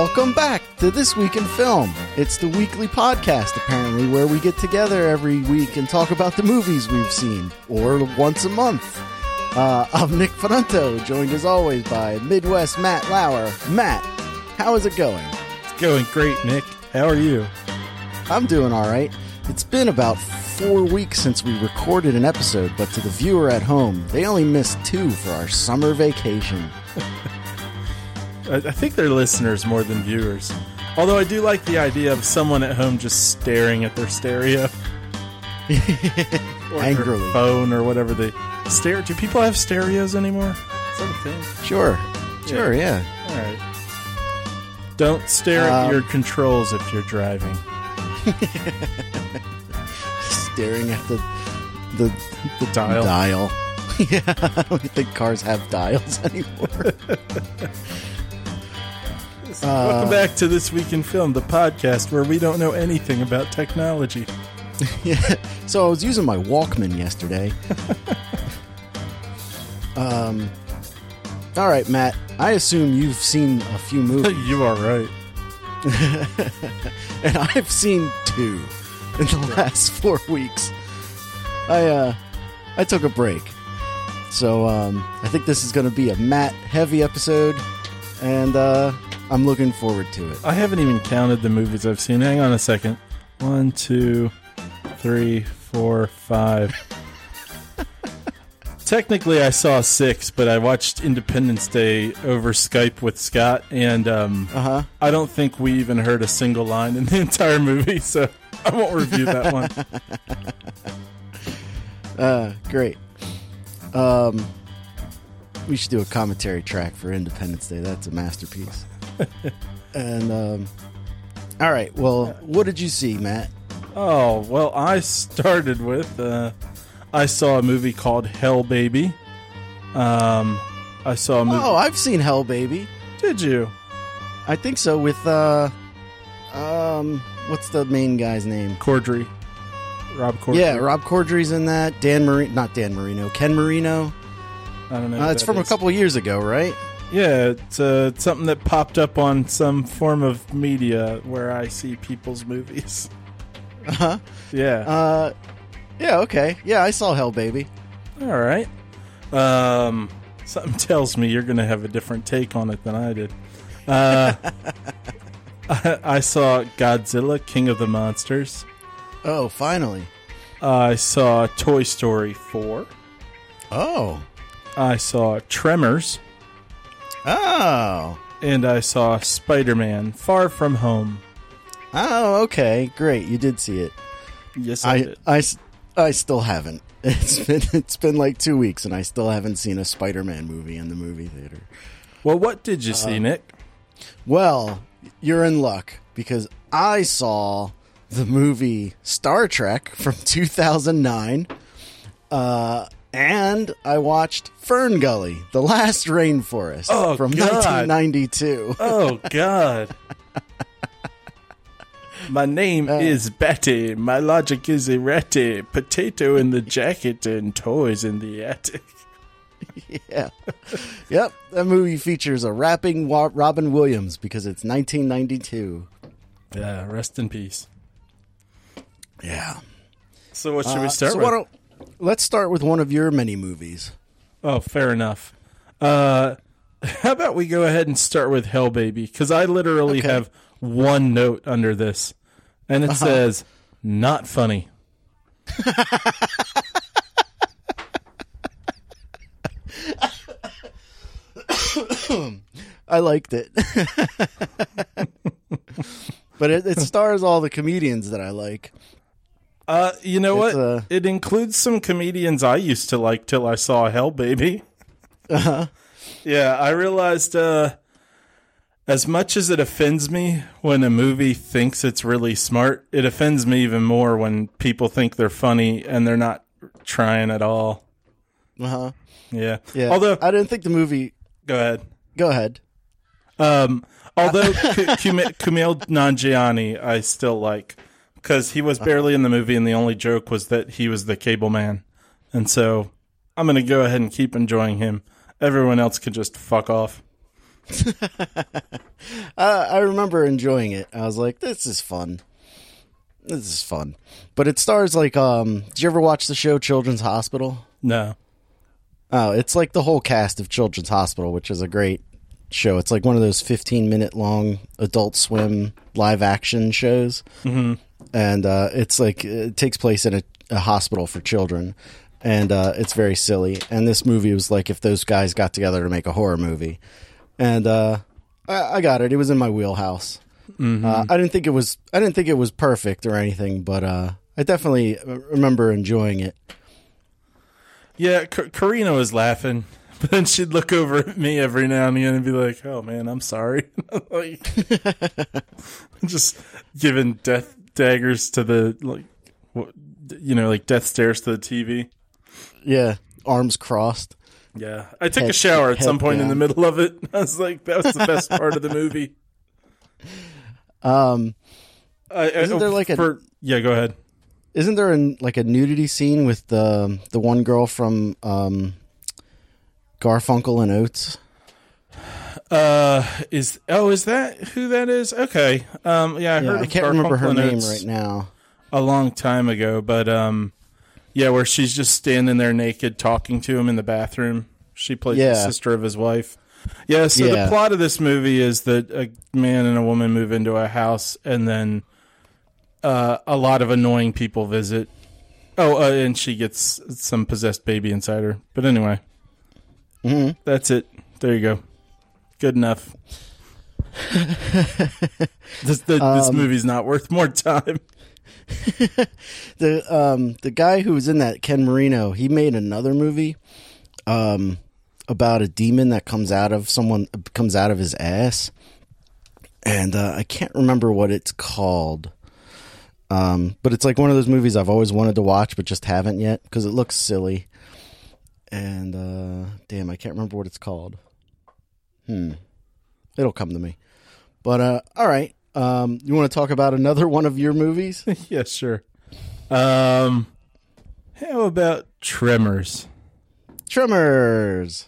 Welcome back to This Week in Film. It's the weekly podcast, apparently, where we get together every week and talk about the movies we've seen, or once a month. Uh, I'm Nick Ferranto, joined as always by Midwest Matt Lauer. Matt, how is it going? It's going great, Nick. How are you? I'm doing all right. It's been about four weeks since we recorded an episode, but to the viewer at home, they only missed two for our summer vacation. I, I think they're listeners more than viewers. Although I do like the idea of someone at home just staring at their stereo. or Angrily. Their phone or whatever they stare. Do people have stereos anymore? Is that a thing? Sure. Sure, yeah. All right. Don't stare at Um, your controls if you're driving. Staring at the the The dial. dial. yeah, I don't think cars have dials anymore. Welcome back to This Week in Film, the podcast where we don't know anything about technology. yeah. So I was using my Walkman yesterday. um. All right, Matt. I assume you've seen a few movies, you are right. and I've seen two in the last four weeks. I uh, I took a break, so um, I think this is going to be a Matt heavy episode, and uh, I'm looking forward to it. I haven't even counted the movies I've seen. Hang on a second. One, two, three, four, five. Technically, I saw six, but I watched Independence Day over Skype with Scott, and um, Uh huh. I don't think we even heard a single line in the entire movie, so I won't review that one. Uh, great. Um, we should do a commentary track for Independence Day. That's a masterpiece. and um, all right. Well, what did you see, Matt? Oh, well, I started with uh, I saw a movie called Hell Baby. Um, I saw a movie. Oh, I've seen Hell Baby. Did you? I think so. With uh, um, what's the main guy's name? Corddry. Rob Corddry. Yeah, Rob Corddry's in that. Dan Marino, not Dan Marino, Ken Marino. I don't know. Uh, it's from a couple years ago, right? Yeah, it's uh, it's something that popped up on some form of media where I see people's movies. Uh huh. Yeah. Uh, yeah. Okay. Yeah, I saw Hell Baby. All right. Um, something tells me you're going to have a different take on it than I did. Uh, I, I saw Godzilla, King of the Monsters. Oh, finally. I saw Toy Story 4. Oh. I saw Tremors. Oh. And I saw Spider Man Far From Home. Oh, okay, great. You did see it. Yes, I, I, did. I, I still haven't. It's been it's been like two weeks, and I still haven't seen a Spider-Man movie in the movie theater. Well, what did you see, Nick? Well, you're in luck because I saw the movie Star Trek from 2009, uh, and I watched Fern Gully: The Last Rainforest Oh, from God. 1992. Oh God. My name Uh. is Betty. My logic is erratic. Potato in the jacket and toys in the attic. yeah. Yep. That movie features a rapping Wa- Robin Williams because it's 1992. Yeah, rest in peace. Yeah. So what should we Uh, start so with? Let's start with one of your many movies. oh, fair enough. Uh, how about we go ahead and start with Hell Baby? Because I literally Okay. have one note under this, and it says "not funny." I liked it. but it, it stars all the comedians that I like. Uh, you know what? uh, it includes some comedians I used to like till I saw Hell Baby. Uh-huh. Yeah, I realized uh, as much as it offends me when a movie thinks it's really smart, it offends me even more when people think they're funny and they're not trying at all. Uh-huh. Yeah. Yeah. Although, I didn't think the movie. go ahead. Go ahead. Um, although Ku- Kumail Kumail Nanjiani, I still like because he was barely in the movie, and the only joke was that he was the cable man, and so I'm going to go ahead and keep enjoying him. Everyone else can just fuck off. Uh, I remember enjoying it. I was like, "This is fun. This is fun." But it stars like, um, did you ever watch the show Children's Hospital? No. Oh, it's like the whole cast of Children's Hospital, which is a great show. It's like one of those 15 minute long Adult Swim live action shows. Mm-hmm. And uh, it's like, it takes place in a, a hospital for children. And uh, it's very silly. And this movie was like if those guys got together to make a horror movie. And uh, I, I got it. It was in my wheelhouse. Uh, I didn't think it was. I didn't think it was perfect or anything, but uh, I definitely remember enjoying it. Yeah, K- Karina was laughing, but then she'd look over at me every now and again and be like, "Oh man, I'm sorry," like just giving death daggers to the like, you know, like death stares to the TV. Yeah, arms crossed. Yeah, I took a shower at some point in the middle of it. I was like, that was the best part of the movie. Um, I, Isn't there like a- yeah? Go ahead. isn't there an, like a nudity scene with the the one girl from um, Garfunkel and Oates? Uh, is oh, is that who that is? Okay. Um, yeah, I Yeah, heard. I can't remember her name right now. A long time ago, but um, yeah, where she's just standing there naked talking to him in the bathroom. She plays the sister of his wife. Yeah. So Yeah. the plot of this movie is that a man and a woman move into a house, and then uh, a lot of annoying people visit. Oh, uh, and she gets some possessed baby inside her. But anyway, Mhm. that's it. There you go. Good enough. this the, this Um, movie's not worth more time. The um the guy who was in that Ken Marino, he made another movie um about a demon that comes out of someone comes out of his ass. And uh, I can't remember what it's called. Um but it's like one of those movies I've always wanted to watch but just haven't yet because it looks silly. And uh damn, I can't remember what it's called. Hmm. It'll come to me. But uh all right. Um you want to talk about another one of your movies? yeah, sure. Um, how about Tremors? Tremors.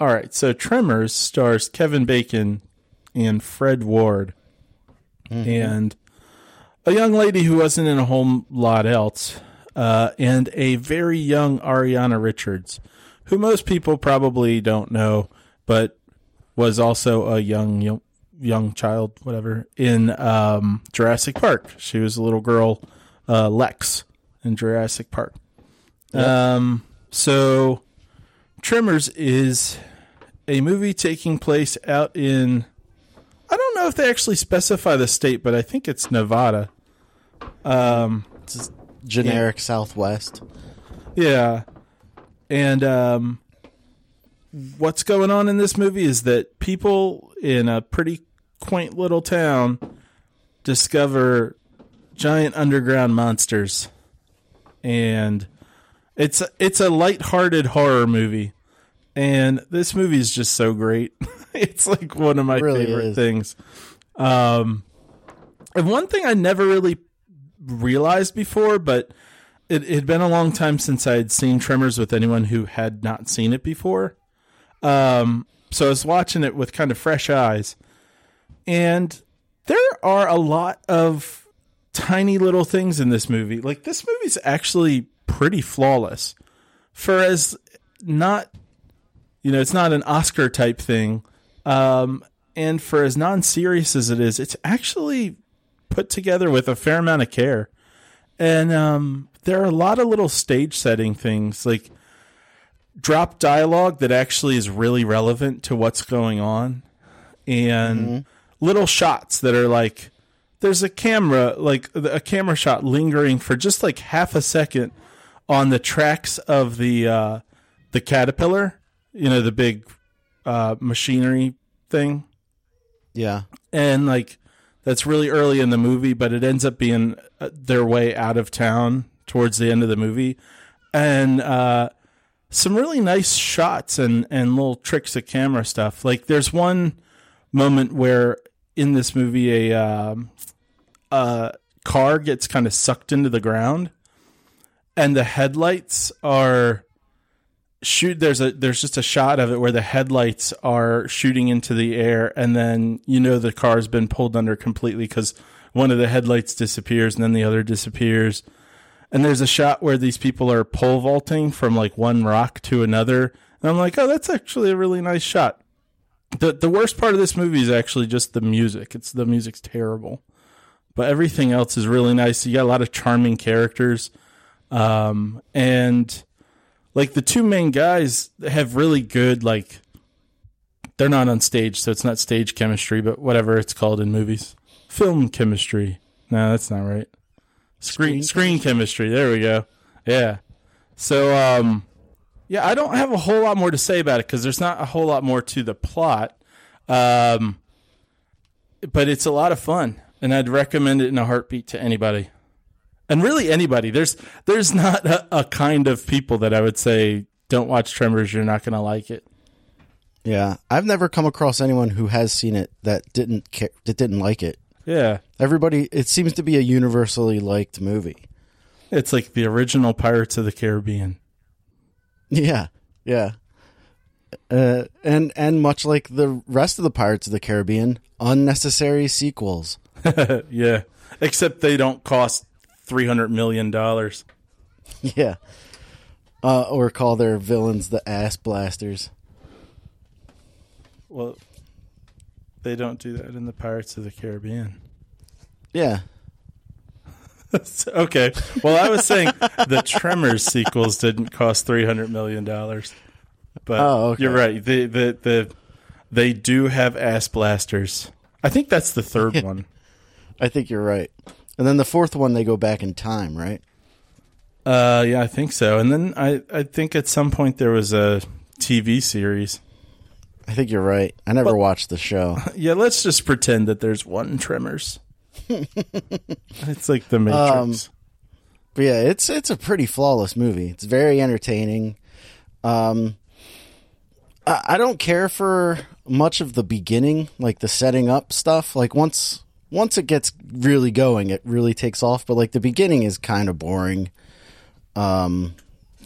All right, so Tremors stars Kevin Bacon and Fred Ward, and a young lady who wasn't in a whole lot else, uh, and a very young Ariana Richards, who most people probably don't know, but was also a young young, young child, whatever, in um, Jurassic Park. She was a little girl, uh, Lex, in Jurassic Park. Um, so Tremors is a movie taking place out in I don't know if they actually specify the state, but I think it's Nevada. Um Generic Southwest. yeah. And um what's going on in this movie is that people in a pretty quaint little town discover giant underground monsters. And it's it's a light-hearted horror movie. And this movie is just so great. it's like one of my really favorite is. things. Um and one thing I never really realized before, but it had been a long time since I had seen Tremors with anyone who had not seen it before. Um, so I was watching it with kind of fresh eyes, and there are a lot of tiny little things in this movie. Like this movie's actually pretty flawless for as not, you know, it's not an Oscar type thing. Um, and for as non-serious as it is, it's actually put together with a fair amount of care. And um, there are a lot of little stage setting things, like drop dialogue that actually is really relevant to what's going on, and little shots that are like there's a camera, like a camera shot lingering for just like half a second on the tracks of the uh, the caterpillar, you know, the big uh, machinery thing. Yeah. and like that's really early in the movie, but it ends up being uh, their way out of town towards the end of the movie, and uh, some really nice shots and and little tricks of camera stuff. Like there's one moment where in this movie a um, a car gets kind of sucked into the ground, and the headlights are shoot there's a there's just a shot of it where the headlights are shooting into the air and then you know the car's been pulled under completely cuz one of the headlights disappears and then the other disappears and there's a shot where these people are pole vaulting from like one rock to another. And I'm like oh that's actually a really nice shot. The the worst part of this movie is actually just the music. It's the music's terrible. But everything else is really nice. You got a lot of charming characters. Um and like the two main guys have really good like they're not on stage so it's not stage chemistry but whatever it's called in movies. Film chemistry. No that's not right screen Screen screen chemistry there we go yeah so um yeah i don't have a whole lot more to say about it because there's not a whole lot more to the plot um but it's a lot of fun and i'd recommend it in a heartbeat to anybody and really anybody. There's there's not a, a kind of people that I would say don't watch Tremors. You're not going to like it. Yeah, I've never come across anyone who has seen it that didn't care, that didn't like it. Yeah, Everybody, it seems to be a universally liked movie. it's like the original Pirates of the Caribbean. Yeah, yeah. Uh, and and much like the rest of the Pirates of the Caribbean, unnecessary sequels. yeah, except they don't cost three hundred million dollars. Yeah. Uh, or call their villains the ass blasters. Well, they don't do that in the Pirates of the Caribbean. Yeah. okay. Well, I was saying the Tremors sequels didn't cost three hundred million dollars, but Oh, okay. you're right. The, the the they do have ass blasters. I think that's the third one. I think you're right. And then the fourth one, they go back in time, right? Uh, yeah, I think so. And then I I think at some point there was a TV series. I think you're right. I never watched the show. Yeah, let's just pretend that there's one Tremors. it's like the Matrix. But yeah, it's it's a pretty flawless movie. It's very entertaining. Um, I, I don't care for much of the beginning, like the setting up stuff. Like once once it gets really going, it really takes off. But like the beginning is kind of boring. Um,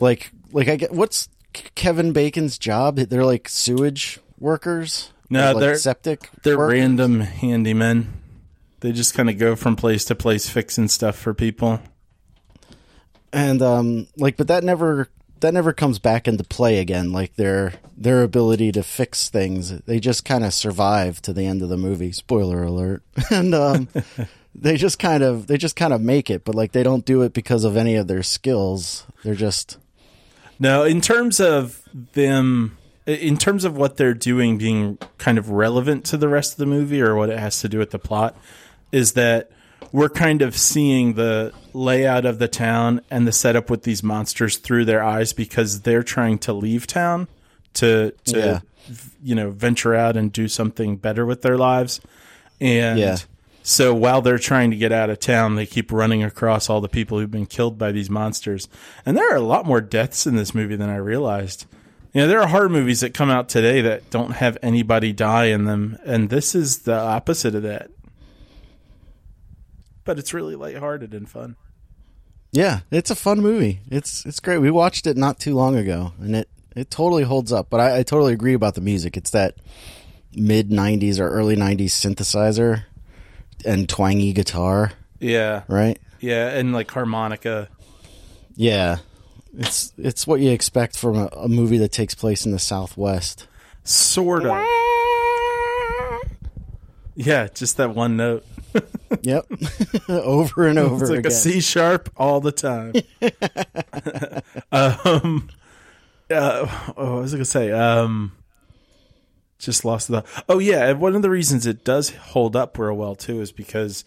like like I get what's Kevin Bacon's job? They're like sewage workers. No, like, they're- septic. They're workers? random handymen. They just kind of go from place to place fixing stuff for people. and um like but that never that never comes back into play again like their their ability to fix things. They just kind of survive to the end of the movie. Spoiler alert. And um they just kind of they just kind of make it but like they don't do it because of any of their skills. They're just No, in terms of them, in terms of what they're doing being kind of relevant to the rest of the movie or what it has to do with the plot, is that we're kind of seeing the layout of the town and the setup with these monsters through their eyes because they're trying to leave town to to Yeah. you know venture out and do something better with their lives. And Yeah. so while they're trying to get out of town they keep running across all the people who've been killed by these monsters. And there are a lot more deaths in this movie than i realized. You know there are horror movies that come out today that don't have anybody die in them. And this is the opposite of that but it's really lighthearted and fun. Yeah it's a fun movie. It's it's great. We watched it not too long ago and it it totally holds up but i, I totally agree about the music. It's that mid 90s or early 90s synthesizer and twangy guitar yeah. right? Yeah and like harmonica. Yeah, it's it's what you expect from a, a movie that takes place in the Southwest. sort of yeah just that one note Yep, over and over It's like again. a C sharp all the time. um, uh, oh, what was I gonna say? Um, just lost the. Oh yeah, one of the reasons it does hold up real well too is because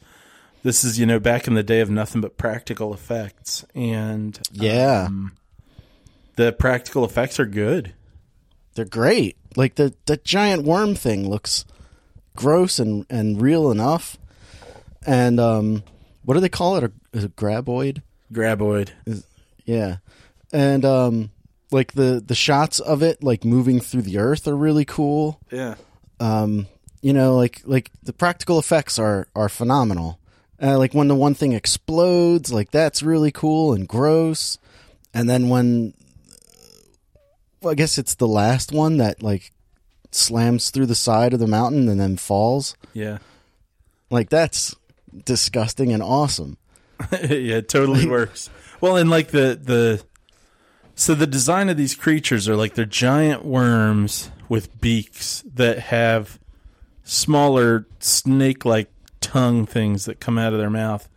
this is you know back in the day of nothing but practical effects, and yeah, um, the practical effects are good. they're great. Like the the giant worm thing looks gross and and real enough. And um, what do they call it? A, a graboid? Graboid. Yeah, and um, like the the shots of it like moving through the earth are really cool. Yeah. um, you know, like like the practical effects are are phenomenal. Uh, like when the one thing explodes, like that's really cool and gross. And then when well, I guess it's the last one that like slams through the side of the mountain and then falls. Yeah. Like that's disgusting and awesome. yeah, it totally works. Well, and like the the so the design of these creatures are like they're giant worms with beaks that have smaller snake-like tongue things that come out of their mouth.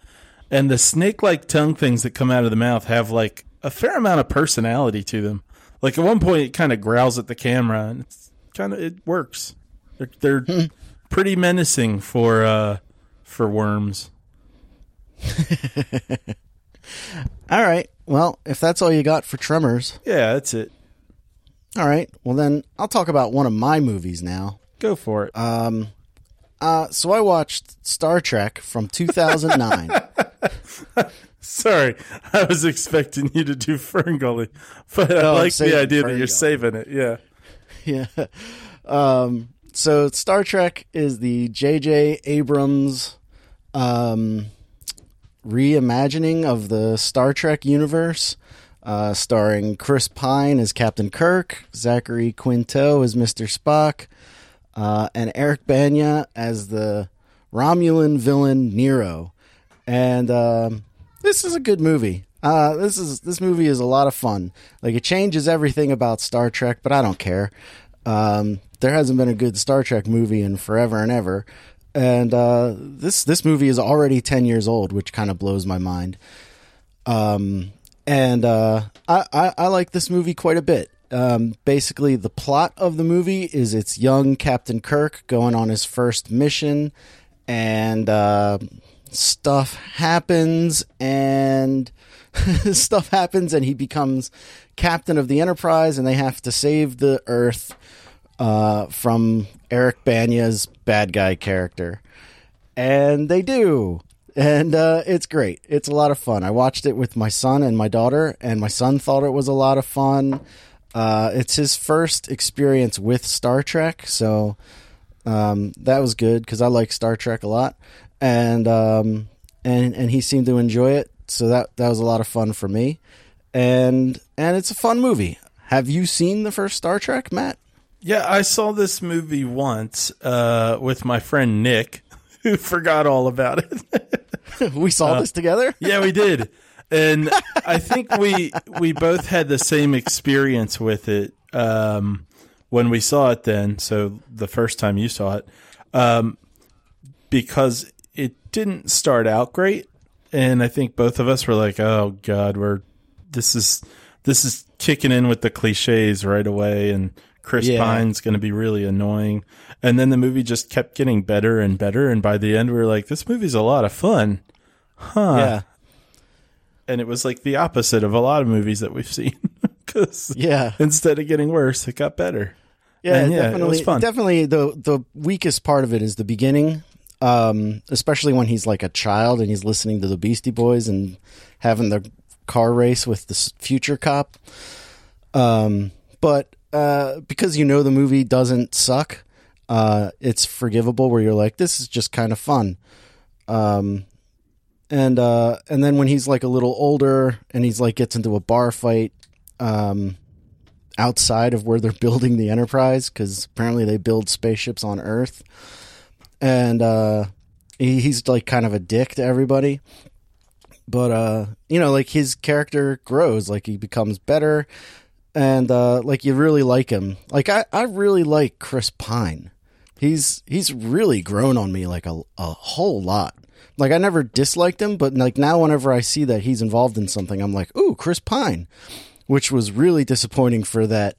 And the snake-like tongue things that come out of the mouth have like a fair amount of personality to them. Like at one point it kind of growls at the camera and it's kind of it works. They're, they're pretty menacing for uh for worms. All right. Well, if that's all you got for Tremors, Yeah, that's it. all right. Well, then I'll talk about one of my movies now. Go for it. Um, Uh, so I watched Star Trek from 2009. Sorry, I was expecting you to do Ferngully, but I like the idea that you're saving it. Yeah, yeah. Um, so Star Trek is the J.J. Abrams um, reimagining of the Star Trek universe, uh, starring Chris Pine as Captain Kirk, Zachary Quinto as Mr. Spock, uh, and Eric Bana as the Romulan villain Nero. And um, this is a good movie. Uh, this is this movie is a lot of fun. Like it changes everything about Star Trek, but I don't care. Um, there hasn't been a good Star Trek movie in forever and ever, and uh, this this movie is already ten years old, which kind of blows my mind. Um, and uh, I, I I like this movie quite a bit. Um, basically, the plot of the movie is it's young Captain Kirk going on his first mission, and uh, stuff happens, and stuff happens, and he becomes captain of the Enterprise, and they have to save the Earth uh, from Eric Bana's bad guy character, and they do. And uh, it's great. It's a lot of fun. I watched it with my son and my daughter, and my son thought it was a lot of fun. Uh, it's his first experience with Star Trek, so um, that was good because I like Star Trek a lot, and um, and and he seemed to enjoy it. So that that was a lot of fun for me, and and it's a fun movie. Have you seen the first Star Trek, Matt? Yeah. I saw this movie once uh, with my friend Nick, who forgot all about it. we saw this together. yeah, we did, and I think we we both had the same experience with it um, when we saw it. Then, so the first time you saw it, um, because it didn't start out great, and I think both of us were like, "Oh God, we're this is this is kicking in with the cliches right away," and Chris Yeah. Pine's going to be really annoying. And then the movie just kept getting better and better, and by the end, we were like, "This movie's a lot of fun." Huh Yeah, and it was like the opposite of a lot of movies that we've seen because yeah, instead of getting worse it got better yeah. And, yeah, it definitely, was fun. definitely. The the weakest part of it is the beginning, um, especially when he's like a child and he's listening to the Beastie Boys and having the car race with the future cop. Um, but uh, because you know the movie doesn't suck, uh, it's forgivable. Where you're like, this is just kind of fun. Um, and uh, and then when he's like a little older and he's like gets into a bar fight, um, outside of where they're building the Enterprise because apparently they build spaceships on Earth, and uh, he, he's like kind of a dick to everybody. But uh, you know, like his character grows, like he becomes better, and uh, like you really like him. Like I, I really like Chris Pine. He's he's really grown on me like a a whole lot. Like I never disliked him, but like now whenever I see that he's involved in something, I'm like, ooh, Chris Pine, which was really disappointing for that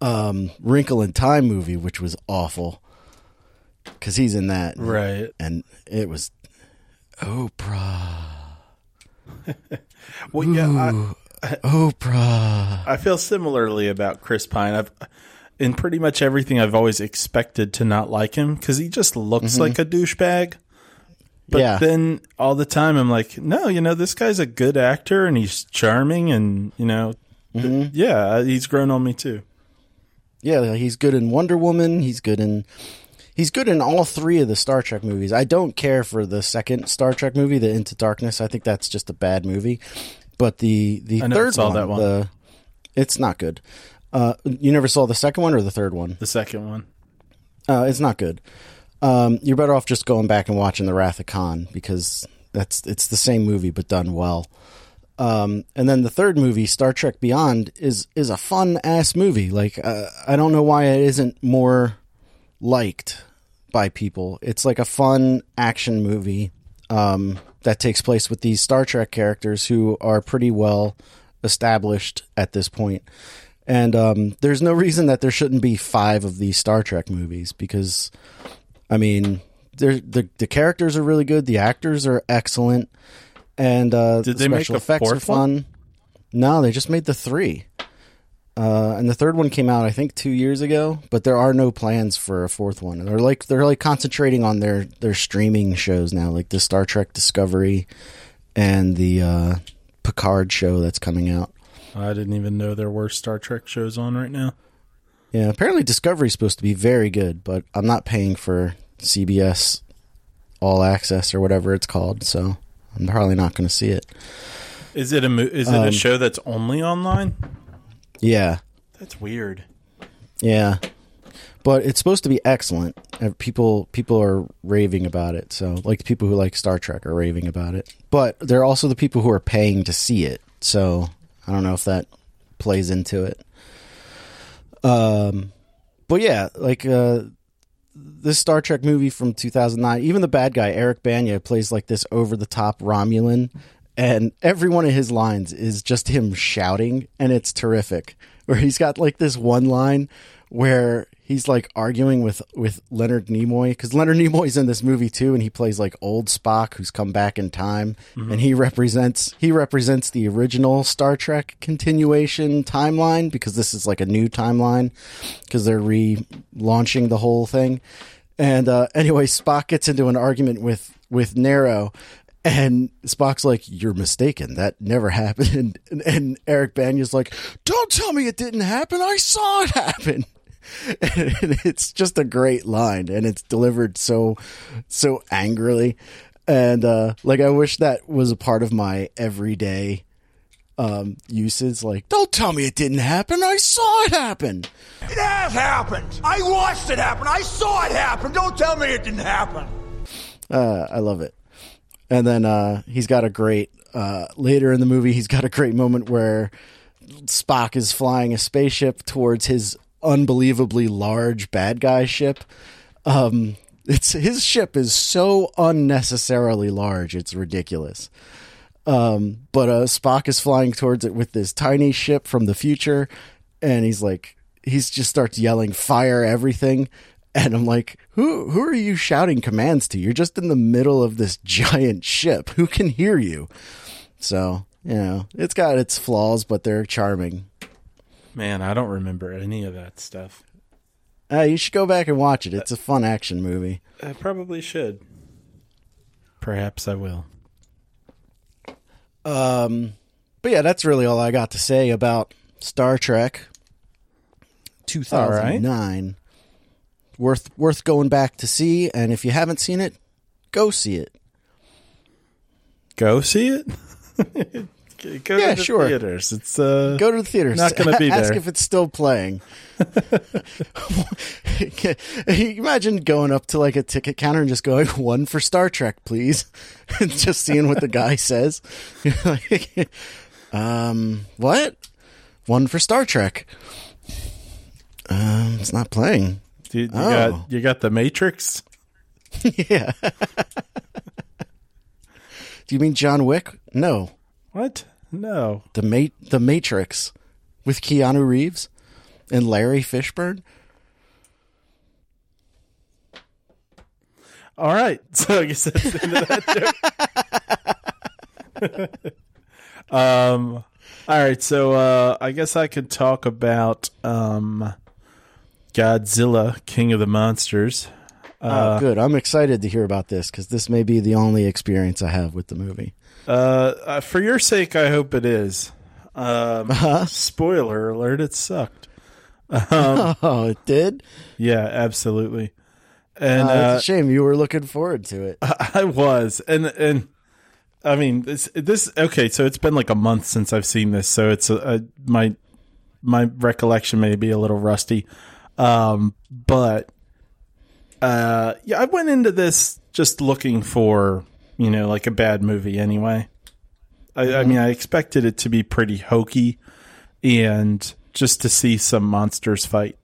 um, Wrinkle in Time movie, which was awful because he's in that, right and it was Oprah, well yeah Oprah. I, I feel similarly about chris pine i've in pretty much everything i've always expected to not like him because he just looks mm-hmm. like a douchebag but Yeah. then all the time i'm like no you know this guy's a good actor and he's charming and you know th- mm-hmm. yeah uh, he's grown on me too Yeah, he's good in Wonder Woman. He's good in he's good in all three of the Star Trek movies. I don't care for the second Star Trek movie, the Into Darkness. I think that's just a bad movie. But the the I third saw one, that one. the it's not good. Uh, you never saw the second one or the third one? The second one. Uh, it's not good. Um, you're better off just going back and watching the Wrath of Khan because that's it's the same movie but done well. Um, and then the third movie, Star Trek Beyond, is is a fun ass movie. Like uh, I don't know why it isn't more liked by people. It's like a fun action movie um, that takes place with these Star Trek characters who are pretty well established at this point. And um, there's no reason that there shouldn't be five of these Star Trek movies because, I mean, the the characters are really good, the actors are excellent, and uh, Did the they make special a effects are fourth one? fun. No, they just made the three. Uh, and the third one came out, I think, two years ago. But there are no plans for a fourth one. They're like they're like concentrating on their their streaming shows now, like the Star Trek Discovery and the uh, Picard show that's coming out. I didn't even know there were Star Trek shows on right now. Yeah, apparently Discovery's supposed to be very good, but I'm not paying for CBS All Access or whatever it's called, so I'm probably not going to see it. Is it a mo- is it Um, a show that's only online? Yeah, That's weird. yeah, but it's supposed to be excellent. Uh, People people are raving about it. So like the people who like Star Trek are raving about it, but they're also the people who are paying to see it. So I don't know if that plays into it. Um, but yeah, like uh, this Star Trek movie from 2009, even the bad guy Eric Bana plays like this over the top Romulan, and every one of his lines is just him shouting, and it's terrific. Where he's got like this one line where he's like arguing with with Leonard Nimoy because Leonard Nimoy's in this movie too, and he plays like old Spock who's come back in time, and he represents he represents the original Star Trek continuation timeline because this is like a new timeline because they're relaunching the whole thing. And uh, anyway, Spock gets into an argument with with Nero, and Spock's like, "You're mistaken. That never happened." And, and Eric Bana's like, "Don't tell me it didn't happen. I saw it happen." And it's just a great line, and it's delivered so so angrily, and uh, like I wish that was a part of my everyday um, uses. Like, don't tell me it didn't happen. I saw it happen. It has happened. I watched it happen. I saw it happen. Don't tell me it didn't happen. Uh, I love it. And then uh, he's got a great uh, later in the movie. He's got a great moment where Spock is flying a spaceship towards his unbelievably large bad guy ship. Um, it's his ship is so unnecessarily large. It's ridiculous. Um, but uh, Spock is flying towards it with this tiny ship from the future, and he's like, he's just starts yelling, "Fire everything!" And I'm like, who who are you shouting commands to? You're just in the middle of this giant ship. Who can hear you? So you know, it's got its flaws, but they're charming. Man, I don't remember any of that stuff. Uh, you should go back and watch it. It's a fun action movie. I probably should. Perhaps I will. Um, but yeah, that's really all I got to say about Star Trek 2009. Worth worth going back to see, and if you haven't seen it, go see it. Go see it. Go Yeah, to the sure. theaters. It's uh, Go to the theaters. Not gonna be Ask there. if it's still playing. Imagine going up to like a ticket counter and just going one for Star Trek, please, and just seeing what the guy says. Um, what? One for Star Trek. Um, it's not playing. You, you Oh. got you got the Matrix. yeah. Do you mean John Wick? No, What? No. the mate, the Matrix, with Keanu Reeves and Larry Fishburne. All right. So I guess that's the end of that joke. um. All right. So uh, I guess I could talk about um, Godzilla, King of the Monsters. oh, good. I'm excited to hear about this because this may be the only experience I have with the movie. Uh, uh, for your sake, I hope it is. Um, Uh-huh. Spoiler alert: It sucked. oh, it did. Yeah, absolutely. And Uh, uh, it's a shame you were looking forward to it. I was, and and I mean this this okay. So it's been like a month since I've seen this, so it's uh my my recollection may be a little rusty. Um, but uh, yeah, I went into this just looking for you know like a bad movie anyway. I, I mean, I expected it to be pretty hokey and just to see some monsters fight.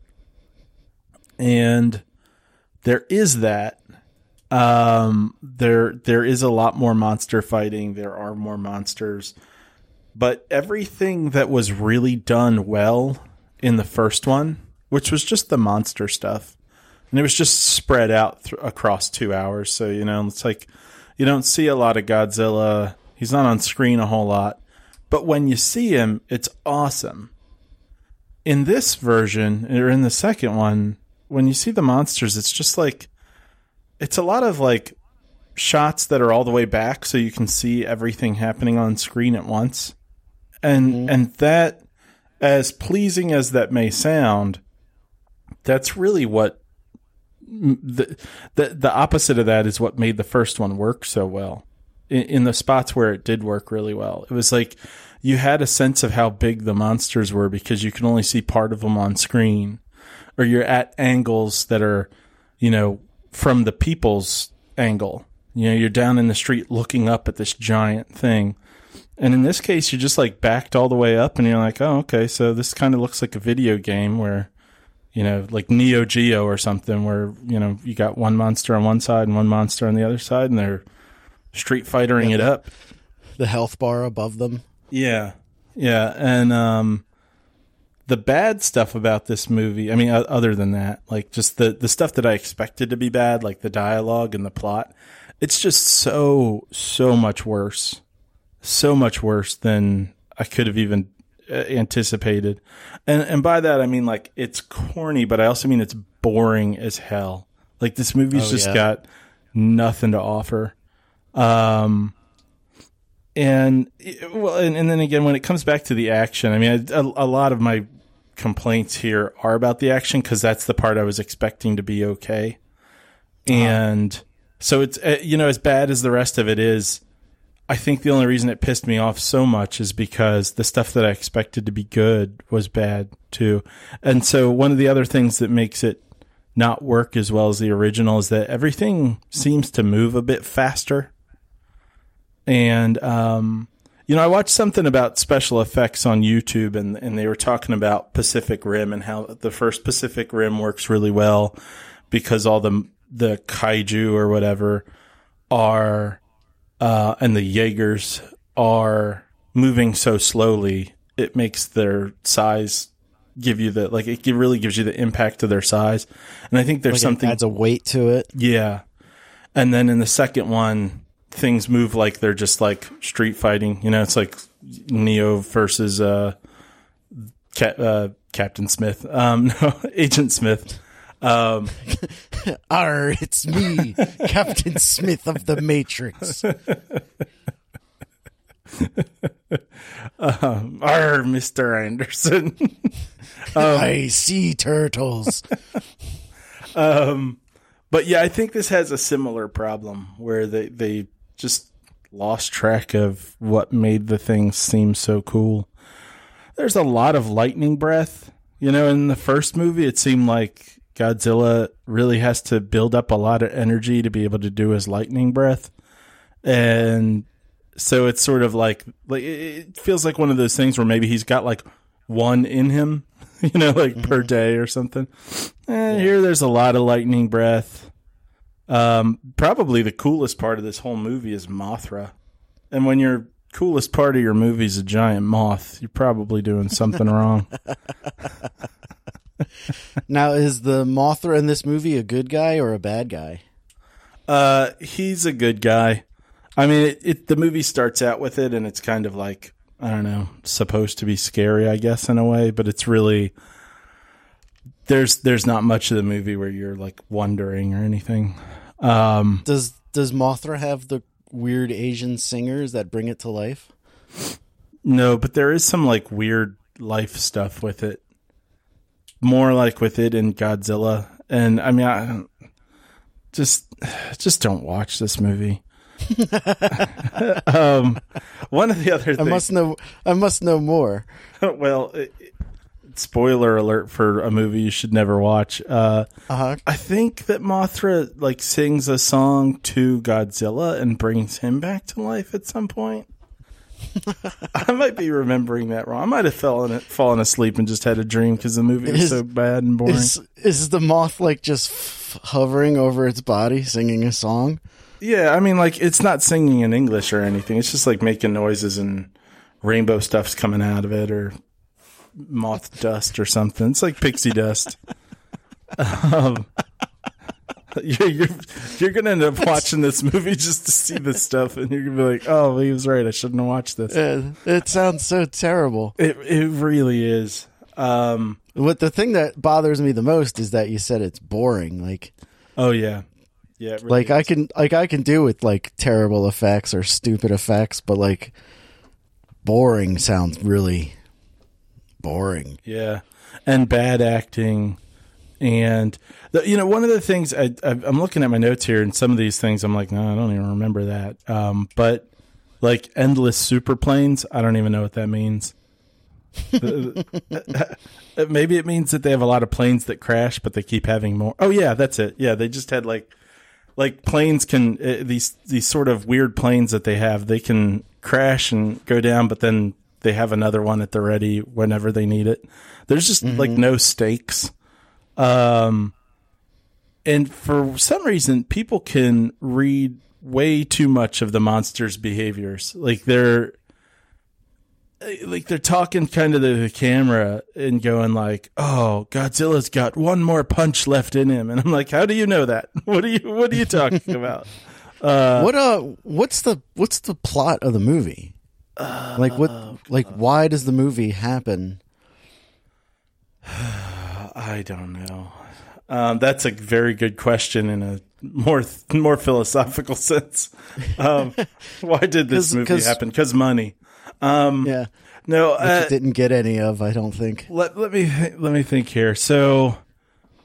And there is that. Um, there there is a lot more monster fighting. There are more monsters, but everything that was really done well in the first one, which was just the monster stuff, and it was just spread out th- across two hours. So you know, it's like you don't see a lot of Godzilla. He's not on screen a whole lot, but when you see him, it's awesome. In this version, or in the second one, when you see the monsters, it's just like it's a lot of like shots that are all the way back so you can see everything happening on screen at once. And mm-hmm. and that as pleasing as that may sound, that's really what the, the the opposite of that is what made the first one work so well. In, in the spots where it did work really well, it was like you had a sense of how big the monsters were because you can only see part of them on screen, or you're at angles that are, you know, from the people's angle. You know, you're down in the street looking up at this giant thing. And in this case, you're just like backed all the way up and you're like, oh, okay, so this kind of looks like a video game where, you know, like Neo Geo or something where, you know, you got one monster on one side and one monster on the other side and they're street fightering it up. The health bar above them. Yeah. Yeah. And, um, the bad stuff about this movie, I mean, other than that, like just the, the stuff that I expected to be bad, like the dialogue and the plot, it's just so, so much worse. So much worse than I could have even anticipated. And, and by that, I mean, like, it's corny, but I also mean it's boring as hell. Like, this movie's Oh, just yeah. got nothing to offer. Um, and well, and, and then again, when it comes back to the action, I mean, a, a lot of my complaints here are about the action because that's the part I was expecting to be okay. And so it's uh, you know as bad as the rest of it is, I think the only reason it pissed me off so much is because the stuff that I expected to be good was bad too. And so one of the other things that makes it not work as well as the original is that everything seems to move a bit faster. And um, you know, I watched something about special effects on YouTube, and and they were talking about Pacific Rim and how the first Pacific Rim works really well because all the the kaiju or whatever are uh, and the Jaegers are moving so slowly, it makes their size give you the like it really gives you the impact of their size. And I think there's Like something it adds a weight to it. yeah. And then in the second one, things move like they're just like street fighting. You know, it's like Neo versus uh, Ca- uh Captain Smith. Um, no, Agent Smith. Um, Arr, it's me, Captain Smith of the Matrix. um, Arr, Mister Anderson. I see turtles. Um, but yeah, I think this has a similar problem where they they just lost track of what made the thing seem so cool. There's a lot of lightning breath. You know, in the first movie, it seemed like Godzilla really has to build up a lot of energy to be able to do his lightning breath. And so it's sort of like like it feels like one of those things where maybe he's got like one in him, you know, like per day or something. Eh, Here, there's a lot of lightning breath. Um, probably the coolest part of this whole movie is Mothra, and when your coolest part of your movie is a giant moth, you're probably doing something wrong. Now, is the Mothra in this movie a good guy or a bad guy? Uh, he's a good guy. I mean, it, it the movie starts out with it, and it's kind of like I don't know, supposed to be scary, I guess, in a way, but it's really there's there's not much of the movie where you're like wondering or anything. Um, Does Does Mothra have the weird Asian singers that bring it to life? no, but there is some like weird life stuff with it. More like with it in Godzilla, and I mean, I just just don't watch this movie. um, one of the other I must know. I must know more. well, it, spoiler alert for a movie you should never watch. Uh, Uh-huh. I think that Mothra like sings a song to Godzilla and brings him back to life at some point. I might be remembering that wrong. I might have fallen fallen asleep and just had a dream because the movie was Is- so bad and boring. Is is the moth like just f- hovering over its body, singing a song? Yeah, I mean, like it's not singing in English or anything. It's just like making noises and rainbow stuff's coming out of it, or moth dust or something. It's like pixie dust. um, you're, you're you're gonna end up watching this movie just to see this stuff, and you're gonna be like, "Oh, he was right. I shouldn't have watched this." Uh, it sounds so terrible. It it really is. Um, What the thing that bothers me the most is that you said it's boring. Like oh yeah, yeah. really like I can like I can do with like terrible effects or stupid effects, but like boring sounds really boring. Yeah, and bad acting, and the, you know one of the things I, I, I'm looking at my notes here, and some of these things I'm like, no, I don't even remember that. Um, but like endless super planes, I don't even know what that means. Maybe it means that they have a lot of planes that crash, but they keep having more. Oh yeah, that's it. Yeah, they just had like like planes can uh, these these sort of weird planes that they have. They can crash and go down, but then they have another one at the ready whenever they need it. There's just like no stakes. Um, and for some reason, people can read way too much of the monster's behaviors. Like they're like they're talking kind of to the camera and going like, "Oh, Godzilla's got one more punch left in him," and I'm like, "How do you know that? What are you What are you talking about?" what uh what's the what's the plot of the movie? like what like why does the movie happen? I don't know. Um, that's a very good question in a more more philosophical sense. Um, why did this movie 'cause- happen? Because money. Um, Yeah. no, uh, it didn't get any of, I don't think. let let me let me think here. So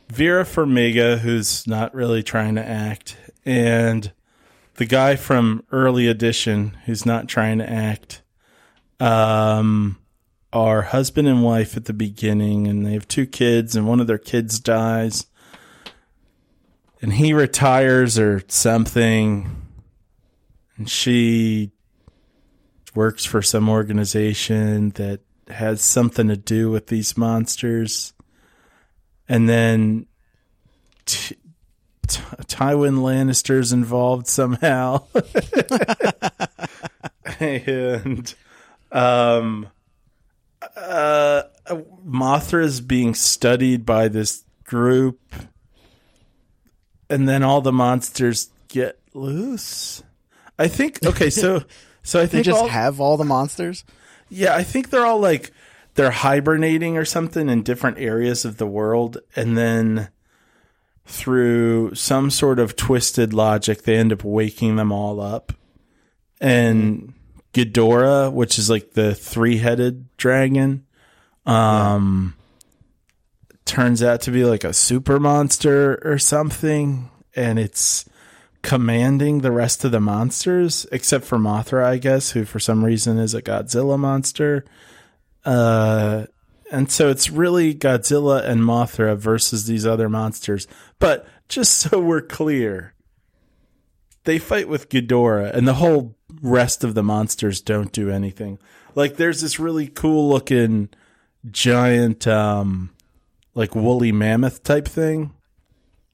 Vera Farmiga, who's not really trying to act, and the guy from Early Edition, who's not trying to act, um, are husband and wife at the beginning, and they have two kids, and one of their kids dies, and he retires or something, and she works for some organization that has something to do with these monsters. And then T- T- Tywin Lannister's involved somehow. and um uh Mothra is being studied by this group and then all the monsters get loose. I think okay, so so I They think just all, have all the monsters? yeah, I think they're all like they're hibernating or something in different areas of the world, and then through some sort of twisted logic, they end up waking them all up. And Ghidorah, which is like the three-headed dragon, um, turns out to be like a super monster or something, and it's commanding the rest of the monsters, except for Mothra, I guess, who for some reason is a Godzilla monster. Uh, and so it's really Godzilla and Mothra versus these other monsters. But just so we're clear, they fight with Ghidorah, and the whole rest of the monsters don't do anything. Like there's this really cool looking giant, um, like woolly mammoth type thing.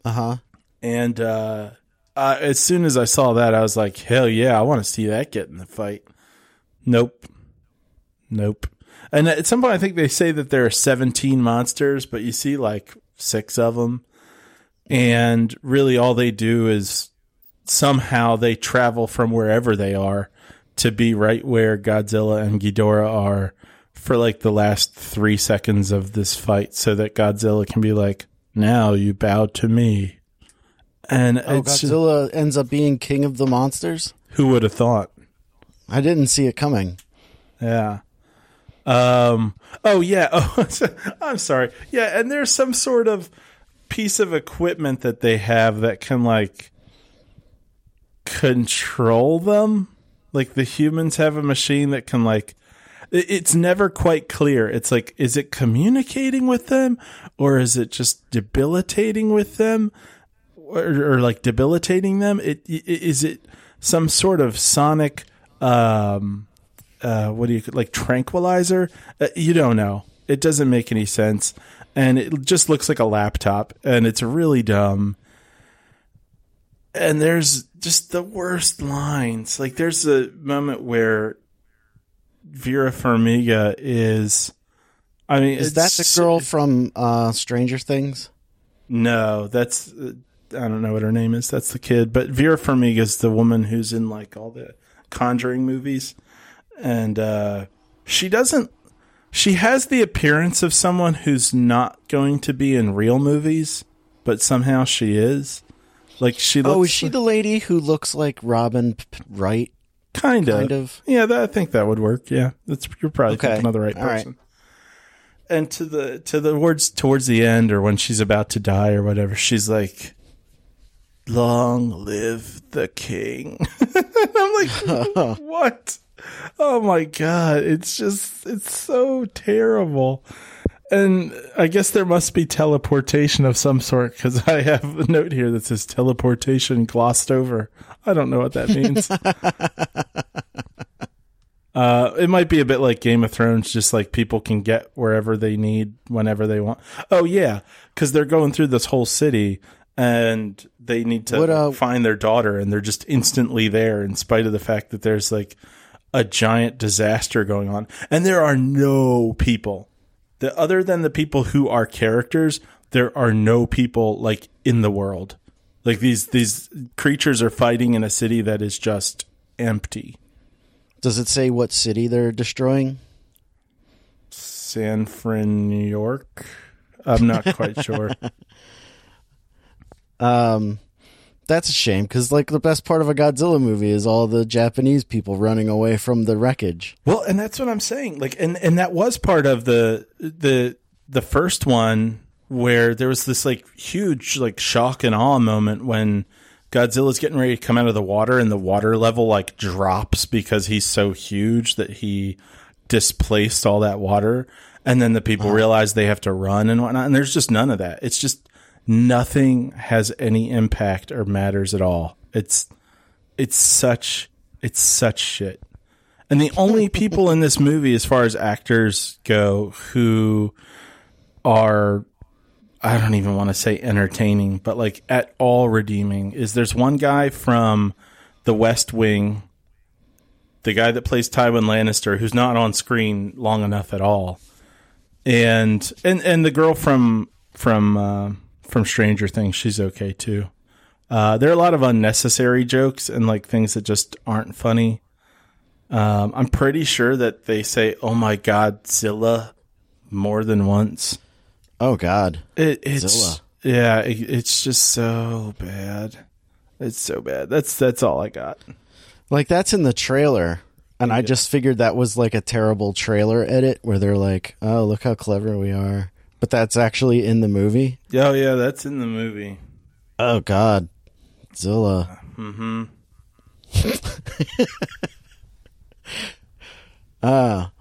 Uh huh. And uh, uh, as soon as I saw that, I was like, hell yeah, I want to see that get in the fight. Nope. Nope. And at some point, I think they say that there are 17 monsters, but you see like six of them. And really, all they do is somehow they travel from wherever they are to be right where Godzilla and Ghidorah are for like the last three seconds of this fight so that Godzilla can be like, now you bow to me. And Oh, it's Godzilla ends up being king of the monsters? who would have thought? I didn't see it coming. Yeah. Um. Oh yeah. Oh, I'm sorry. Yeah, and there's some sort of piece of equipment that they have that can like control them. Like the humans have a machine that can like it's never quite clear. It's like, is it communicating with them or is it just debilitating with them or, or like debilitating them? It, i- is it some sort of sonic, um, uh, what do you like tranquilizer? Uh, you don't know. It doesn't make any sense, and it just looks like a laptop, and it's really dumb. And there's just the worst lines. Like there's a moment where Vera Farmiga is. I mean, Is that the girl from uh, Stranger Things? No, that's uh, I don't know what her name is. That's the kid, but Vera Farmiga is the woman who's in like all the Conjuring movies, and uh, she doesn't. She has the appearance of someone who's not going to be in real movies, but somehow she is. Like she looks. Oh, is she the lady who looks like Robin Wright? Kind of? kind of? Yeah, that, I think that would work. Yeah, that's you're probably Okay. thinking of the right All right. person. And to the to the words towards the end, or when she's about to die, or whatever, she's like, "Long live the king." I'm like, what? Oh my god! It's just it's so terrible. And I guess there must be teleportation of some sort because I have a note here that says teleportation glossed over. I don't know what that means. Uh, it might be a bit like Game of Thrones, just like people can get wherever they need whenever they want. Oh yeah, because they're going through this whole city and they need to What, uh, find their daughter, and they're just instantly there, in spite of the fact that there's like a giant disaster going on, and there are no people. The other than the people who are characters, there are no people like in the world. Like these these creatures are fighting in a city that is just empty. Does it say what city they're destroying? San Fran, New York. I'm not quite sure. Um, that's a shame because like the best part of a Godzilla movie is all the Japanese people running away from the wreckage. Well, and that's what I'm saying. Like, and and that was part of the the the first one where there was this like huge like shock and awe moment when Godzilla's getting ready to come out of the water and the water level like drops because he's so huge that he displaced all that water. And then the people uh-huh. realize they have to run and whatnot. And there's just none of that. It's just nothing has any impact or matters at all. It's it's such it's such shit. And the only people in this movie, as far as actors go, who are, I don't even want to say entertaining, but like at all redeeming, is there's one guy from The West Wing, the guy that plays Tywin Lannister, who's not on screen long enough at all, and and and the girl from from uh, from Stranger Things, she's okay too. Uh, there are a lot of unnecessary jokes and like things that just aren't funny. Um, I'm pretty sure that they say "Oh my God, Zilla" more than once. Oh God, It, it's Zilla. yeah, it, it's just so bad. It's so bad. That's that's all I got. like that's in the trailer, and I just figured that was like a terrible trailer edit where they're like, "Oh, look how clever we are," but that's actually in the movie. Oh yeah, that's in the movie. Oh God, Zilla. Mm-hmm. Ah,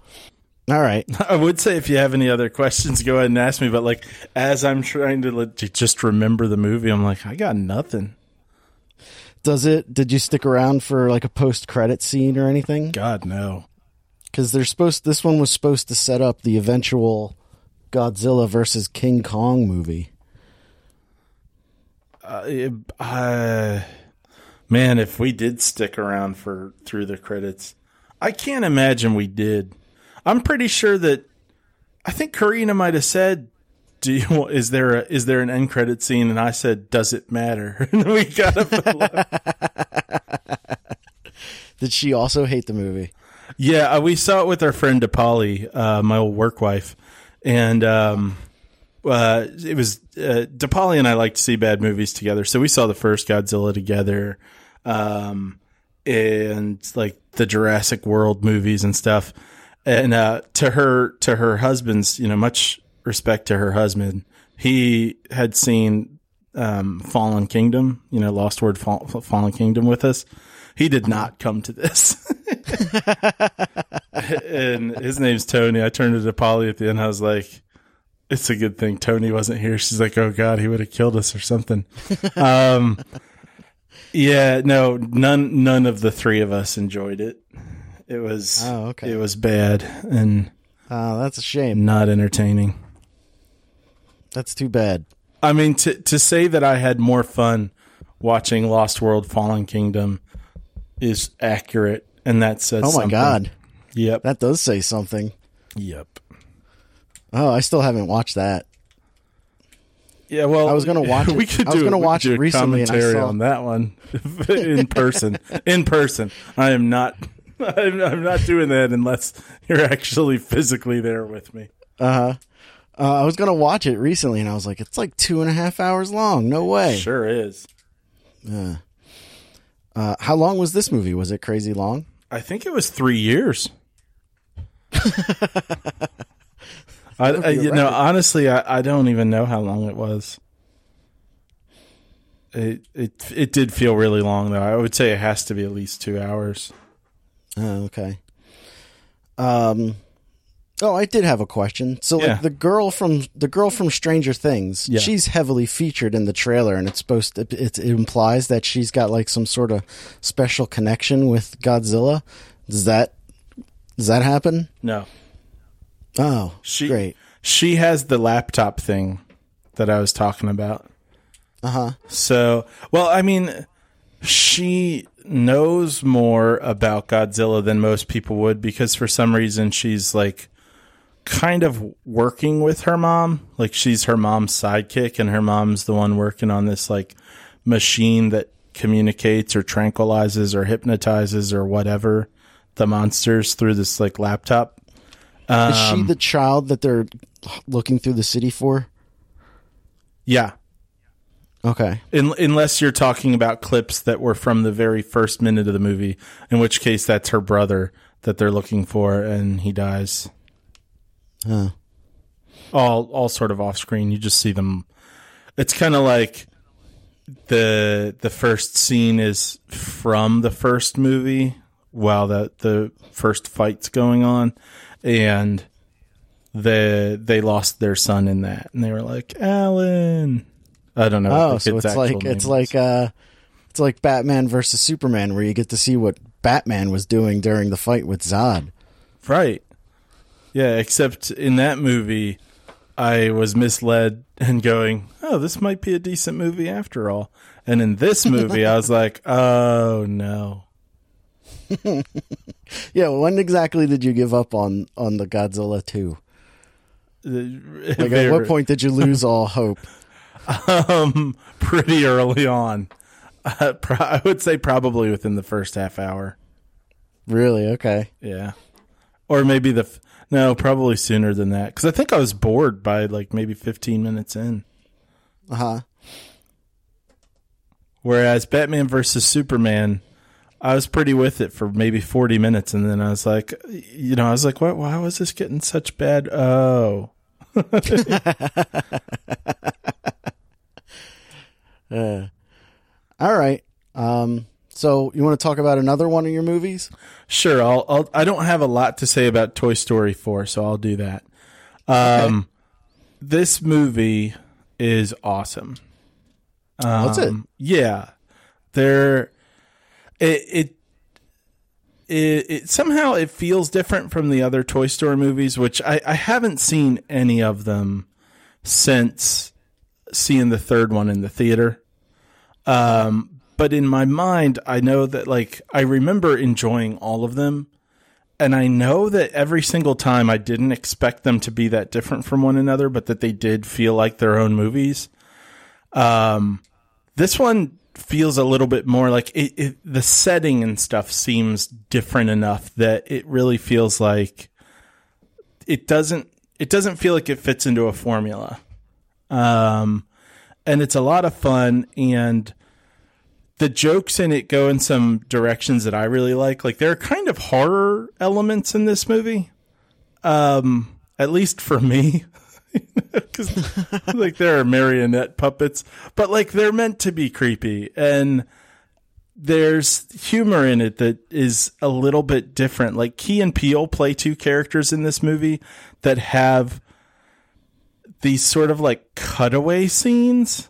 all right. I would say if you have any other questions, go ahead and ask me. But like as I'm trying to, like, to just remember the movie, I'm like, I got nothing. Does it? Did you stick around for like a post credit scene or anything? God no. Because they're supposed. This one was supposed to set up the eventual Godzilla versus King Kong movie. Uh, it- uh, man, if we did stick around for through the credits, I can't imagine we did. I'm pretty sure that I think Karina might have said, "Do you is there a, is there an end credit scene?" And I said, "Does it matter?" and we got up. Did she also hate the movie? Yeah, uh, we saw it with our friend DePauli, uh, my old work wife, and um, uh, it was uh, DePauli and I like to see bad movies together, so we saw the first Godzilla together, um, and like the Jurassic World movies and stuff. And uh, to her, to her husband's, you know, much respect to her husband. He had seen um, Fallen Kingdom, you know, Lost World Fall, Fallen Kingdom with us. He did not come to this. and his name's Tony. I turned to Polly at the end. I was like, "It's a good thing Tony wasn't here." She's like, "Oh God, he would have killed us or something." um, yeah, no, none none of the three of us enjoyed it. It was Oh, okay. it was bad and Oh, that's a shame. not entertaining. That's too bad. I mean, to to say that I had more fun watching Lost World: Fallen Kingdom is accurate, and that says. Oh my something. god, Yep. that does say something. yep. Oh, I still haven't watched that. Yeah. Well, I was gonna watch it- We could I was do, gonna watch it a recently commentary saw- on that one in person. in person, I am not. I'm, I'm not doing that unless you're actually physically there with me. Uh, huh. Uh I was gonna watch it recently, and I was like, it's like two and a half hours long. No way. Sure is. Uh, how long was this movie? Was it crazy long? I think it was three years. I, I, you know, honestly, I, I don't even know how long it was. It it it did feel really long though. I would say it has to be at least two hours. Oh, okay. Um. Oh, I did have a question. So, Yeah. like the girl from the girl from Stranger Things, Yeah. she's heavily featured in the trailer, and it's supposed to it, it implies that she's got like some sort of special connection with Godzilla. Does that does that happen? No, Oh, she great. She has the laptop thing that I was talking about. Uh huh. So, well, I mean, she knows more about Godzilla than most people would because for some reason she's like kind of working with her mom. Like she's her mom's sidekick and her mom's the one working on this like machine that communicates or tranquilizes or hypnotizes or whatever the monsters through this like laptop. Is Um, she the child that they're looking through the city for? Yeah. Okay. In, unless you're talking about clips that were from the very first minute of the movie, in which case that's her brother that they're looking for, and he dies. Huh. All all sort of off screen. You just see them. It's kind of like the the first scene is from the first movie while the the first fight's going on, and the they lost their son in that, and they were like Alan. I don't know. what Oh, so it's like it's like uh it's like Batman versus Superman where you get to see what Batman was doing during the fight with Zod. Right. Yeah, except in that movie, I was misled and going, oh, this might be a decent movie after all. And in this movie, I was like, oh, no. Yeah, when exactly did you give up on on the Godzilla 2? Like at what point did you lose all hope? Um, pretty early on. Uh, pro- I would say probably within the first half hour. Really? Okay. Yeah. Or maybe the, f- no, probably sooner than that. Cause I think I was bored by like maybe 15 minutes in. Uh-huh. Whereas Batman versus Superman, I was pretty with it for maybe 40 minutes. And then I was like, you know, I was like, what, why was this getting such bad? Oh, All right. Um so you want to talk about another one of your movies? sure. I'll, I'll, I don't have a lot to say about Toy Story 4, so I'll do that. Um, this movie is awesome. What's it? Um, Yeah, there. It, it it it somehow it feels different from the other Toy Story movies, which I I haven't seen any of them since seeing the third one in the theater. Um, but in my mind, I know that like I remember enjoying all of them. And I know that every single time I didn't expect them to be that different from one another, but that they did feel like their own movies. Um, this one feels a little bit more like it, it, the setting and stuff seems different enough that it really feels like it doesn't it doesn't feel like it fits into a formula. Um, and it's a lot of fun and the jokes in it go in some directions that I really like. Like there are kind of horror elements in this movie. Um, at least for me. Cause like there are marionette puppets, but like they're meant to be creepy and there's humor in it that is a little bit different. Like Key and Peele play two characters in this movie that have these sort of like cutaway scenes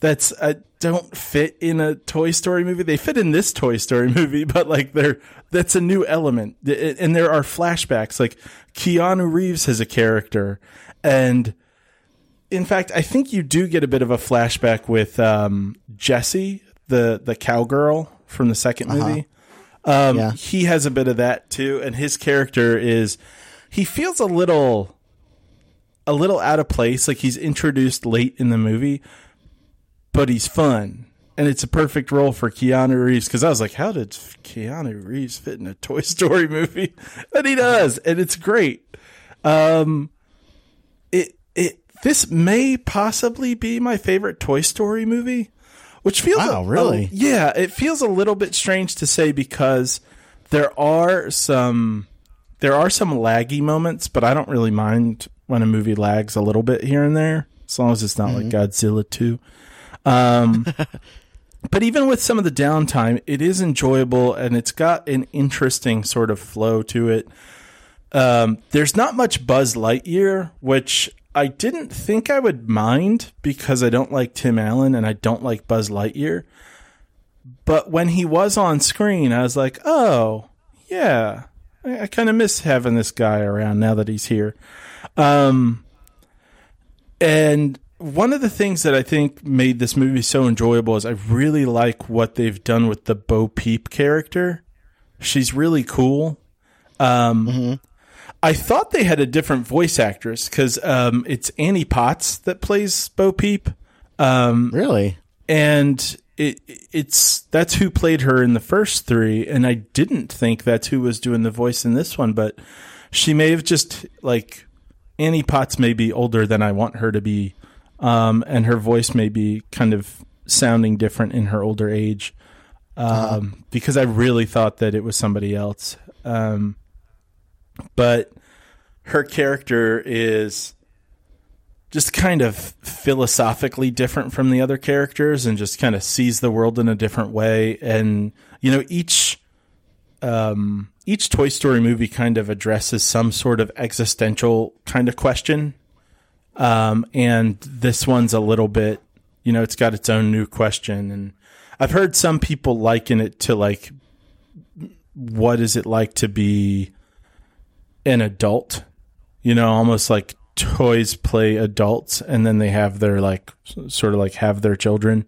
that's uh, don't fit in a Toy Story movie. They fit in this Toy Story movie, but like they're that's a new element. And there are flashbacks. Like Keanu Reeves has a character, and in fact, I think you do get a bit of a flashback with um, Jessie, the the cowgirl from the 2nd Uh-huh. movie. Um, Yeah. He has a bit of that too, and his character is he feels a little a little out of place. Like he's introduced late in the movie, but he's fun. And it's a perfect role for Keanu Reeves because I was like, how did Keanu Reeves fit in a Toy Story movie? And he does, and it's great. Um, it it this may possibly be my favorite Toy Story movie, which feels Wow, a- really? yeah, it feels a little bit strange to say because there are some there are some laggy moments, but I don't really mind when a movie lags a little bit here and there, as long as it's not like Godzilla two. Um, but even with some of the downtime, it is enjoyable and it's got an interesting sort of flow to it. Um, there's not much Buzz Lightyear, which I didn't think I would mind because I don't like Tim Allen and I don't like Buzz Lightyear. But when he was on screen, I was like, oh, yeah, I, I kind of miss having this guy around now that he's here. Um, and one of the things that I think made this movie so enjoyable is I really like what they've done with the Bo Peep character. She's really cool. Um, I thought they had a different voice actress because um, it's Annie Potts that plays Bo Peep, Really? and it it's that's who played her in the first three, and I didn't think that's who was doing the voice in this one, but she may have just like Annie Potts may be older than I want her to be, um, and her voice may be kind of sounding different in her older age, um, because I really thought that it was somebody else. Um, but her character is just kind of philosophically different from the other characters and just kind of sees the world in a different way. And you know each um each toy story movie kind of addresses some sort of existential kind of question um and this one's a little bit you know it's got its own new question. And i've heard some people liken it to like what is it like to be an adult? You know almost like toys play adults and then they have their like sort of like have their children.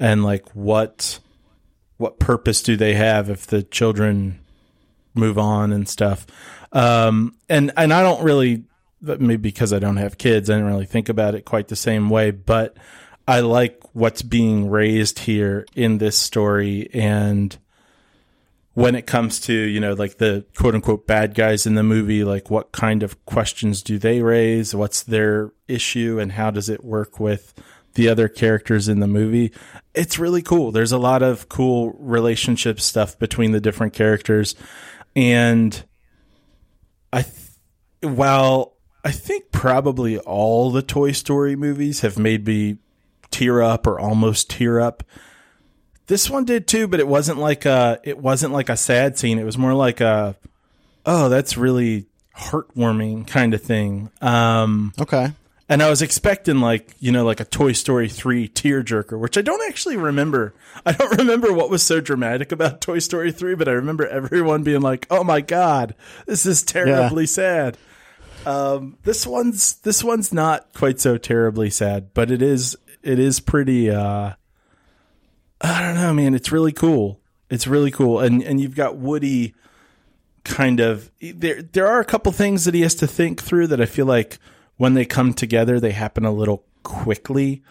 And like what what purpose do they have if the children move on and stuff? Um and and I don't really maybe because I don't have kids I didn't really think about it quite the same way but I like what's being raised here in this story. And when it comes to you know like the quote unquote bad guys in the movie like what kind of questions do they raise? What's their issue? And how does it work with the other characters in the movie? It's really cool. There's a lot of cool relationship stuff between the different characters. And i th- while i think probably all the toy story movies have made me tear up or almost tear up this one did too, but it wasn't like a it wasn't like a sad scene. It was more like a oh, that's really heartwarming kind of thing. Um Okay. and I was expecting like, you know, like a Toy Story 3 tearjerker, which I don't actually remember. I don't remember what was so dramatic about Toy Story 3, but I remember everyone being like, "Oh my god, this is terribly sad." Um this one's this one's not quite so terribly sad, but it is it is pretty uh I don't know, man. It's really cool. It's really cool, and and you've got Woody. Kind of there. There are a couple things that he has to think through that I feel like when they come together, they happen a little quickly.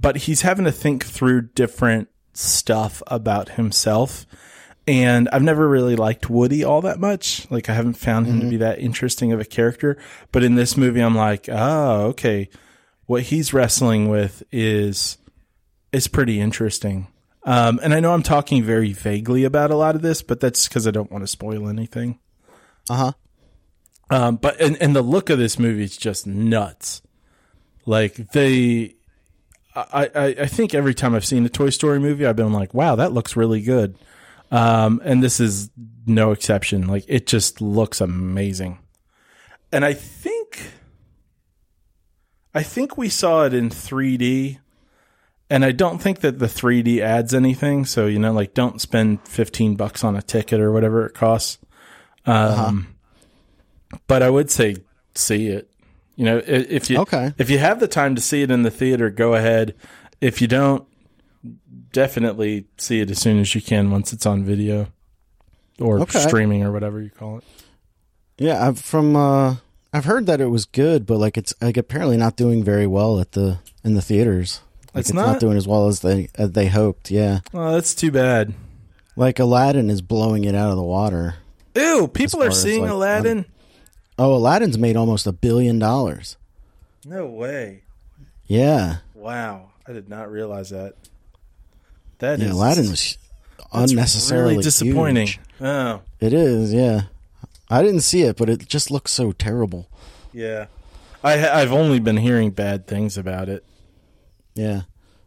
But he's having to think through different stuff about himself, and I've never really liked Woody all that much. Like I haven't found him to be that interesting of a character. But in this movie, I'm like, oh, okay. What he's wrestling with is is pretty interesting. Um, and I know I'm talking very vaguely about a lot of this, but that's because I don't want to spoil anything. Uh huh. Um, but and, and the look of this movie is just nuts. Like they, I, I, I think every time I've seen a Toy Story movie, I've been like, wow, that looks really good. Um, and this is no exception. Like it just looks amazing. And I think, I think we saw it in 3D. And I don't think that the 3D adds anything. So, you know, like don't spend 15 bucks on a ticket or whatever it costs. Um, but I would say see it. You know, if you Okay. if you have the time to see it in the theater, go ahead. If you don't, definitely see it as soon as you can once it's on video or Okay. streaming or whatever you call it. Yeah, I've from uh I've heard that it was good, but like it's like apparently not doing very well at the in the theaters. Like It's it's, not? not? doing as well as they as they hoped. Yeah, Well, that's too bad. like Aladdin is blowing it out of the water. Ew, people are seeing like, Aladdin. Oh, Aladdin's made almost a billion dollars. No way. Yeah, Wow, I did not realize that. That yeah. is- Aladdin was unnecessarily really disappointing. huge. Oh, It is. Yeah, I didn't see it, but it just looks so terrible. yeah. I I've only been hearing bad things about it. Yeah,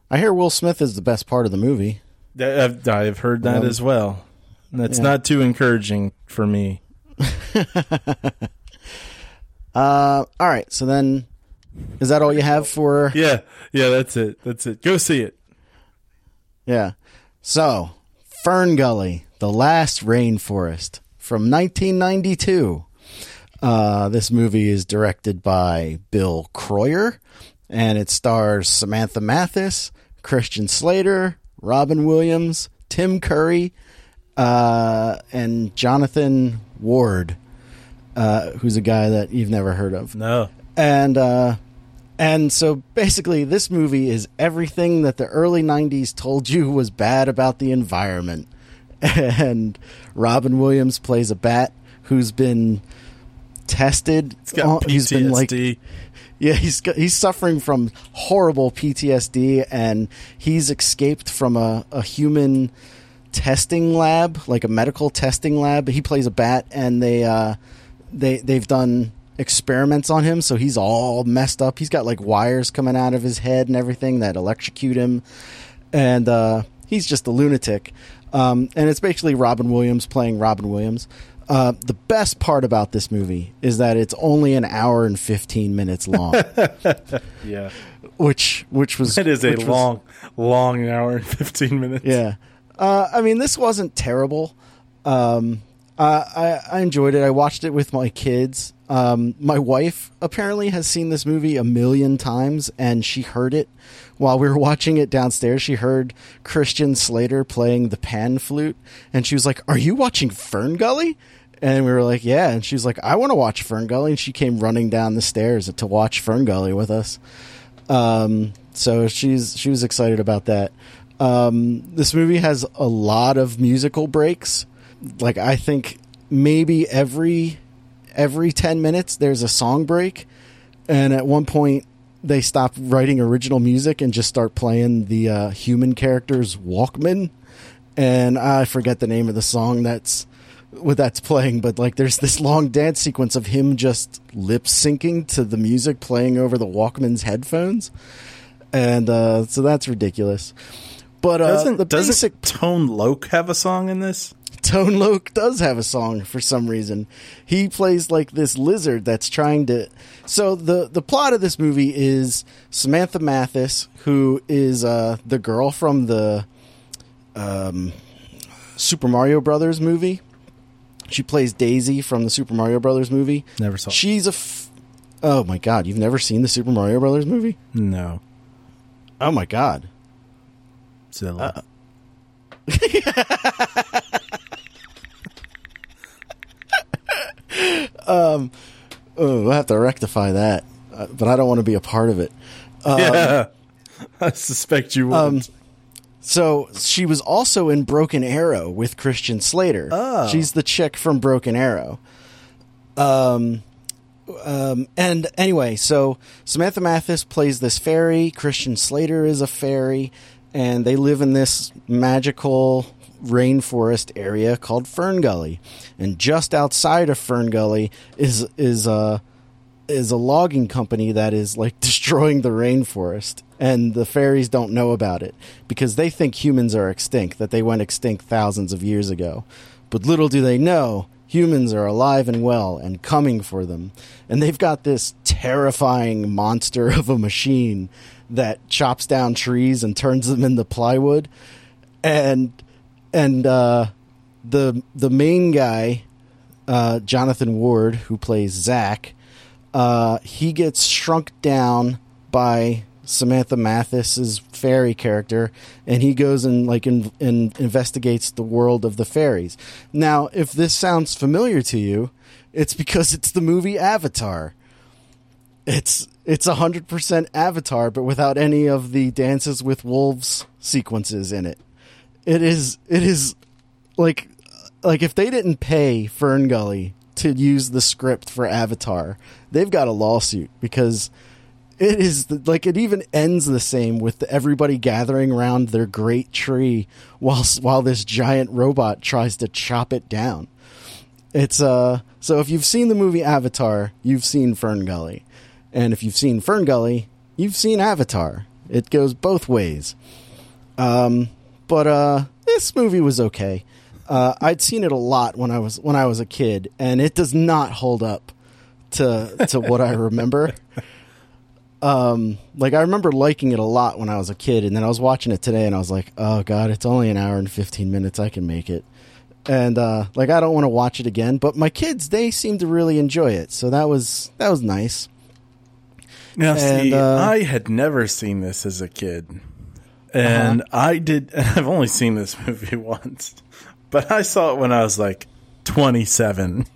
I hear Will Smith is the best part of the movie. I've, I've heard that Um, as well. That's yeah. not too encouraging for me. Uh, all right. So then, is that all you have for? Yeah, yeah, that's it. That's it. Go see it. Yeah. So, Fern Gully, The Last Rainforest from 1992. Uh, this movie is directed by Bill Kroyer, and it stars Samantha Mathis, Christian Slater, Robin Williams, Tim Curry, uh, and Jonathan Ward, uh, who's a guy that you've never heard of No. and uh and so basically this movie is everything that the early 90s told you was bad about the environment and robin williams plays a bat who's been tested It's got PTSD. he's been like yeah he's he's suffering from horrible ptsd and he's escaped from a, a human testing lab like a medical testing lab he plays a bat and they uh they they've done experiments on him so he's all messed up he's got like wires coming out of his head and everything that electrocute him and uh he's just a lunatic um and it's basically robin williams playing robin williams uh, the best part about this movie is that it's only an hour and 15 minutes long yeah. which which was It is a which was- long, long hour and 15 minutes. yeah. Uh, I mean, this wasn't terrible. Um, uh, I, I enjoyed it. I watched it with my kids. Um, my wife apparently has seen this movie a million times, and she heard it while we were watching it downstairs. She heard Christian Slater playing the pan flute, and she was like, "Are you watching Fern Gully?" And we were like, "Yeah." And she was like, "I want to watch Fern Gully," and she came running down the stairs to watch Fern Gully with us. Um, so she's she was excited about that. Um, this movie has a lot of musical breaks. Like I think maybe every every ten minutes there's a song break, and at one point they stop writing original music and just start playing the uh, human character's Walkman, and I forget the name of the song that's what that's playing, but like there's this long dance sequence of him just lip syncing to the music playing over the Walkman's headphones, and uh, so that's ridiculous. But uh, Doesn't, the doesn't basic Tone Loc have a song in this? Tone Loc does have a song for some reason. He plays like this lizard that's trying to. So the the plot of this movie is Samantha Mathis, who is uh, the girl from the um, Super Mario Brothers movie. She plays Daisy from the Super Mario Brothers movie. Never saw. She's a. F- oh my god! You've never seen the Super Mario Brothers movie? No. Oh my god! Zilla. Oh, we'll have to rectify that, uh, but I don't want to be a part of it. yeah. I suspect you wouldn't. So she was also in Broken Arrow with Christian Slater. Oh. She's the chick from Broken Arrow. Um, um, and anyway, so Samantha Mathis plays this fairy. Christian Slater is a fairy, and they live in this magical rainforest area called Fern Gully. And just outside of Fern Gully is is uh is a logging company that is like destroying the rainforest. And the fairies don't know about it because they think humans are extinct that they went extinct thousands of years ago. But little do they know humans are alive and well and coming for them. And they've got this terrifying monster of a machine that chops down trees and turns them into plywood. And and uh the the main guy uh, Jonathan Ward, who plays Zach, uh, he gets shrunk down by Samantha Mathis's fairy character, and he goes and like in, in, investigates the world of the fairies. Now, if this sounds familiar to you, it's because it's the movie Avatar. It's it's hundred percent Avatar, but without any of the dances with wolves sequences in it. It is it is like like if they didn't pay Fern Gully to use the script for Avatar, they've got a lawsuit because it is the, like it even ends the same with everybody gathering around their great tree while while this giant robot tries to chop it down. It's uh so if you've seen the movie Avatar, you've seen Fern Gully. And if you've seen Fern Gully, you've seen Avatar. It goes both ways. Um but uh this movie was okay. Uh, I'd seen it a lot when I was when I was a kid, and it does not hold up to to what I remember. Um, like I remember liking it a lot when I was a kid, and then I was watching it today, and I was like, "Oh God, it's only an hour and fifteen minutes. I can make it." And uh, like I don't want to watch it again, but my kids they seem to really enjoy it, so that was that was nice. Now, And, see, uh, I had never seen this as a kid, and I did. I've only seen this movie once, but I saw it when I was like twenty-seven.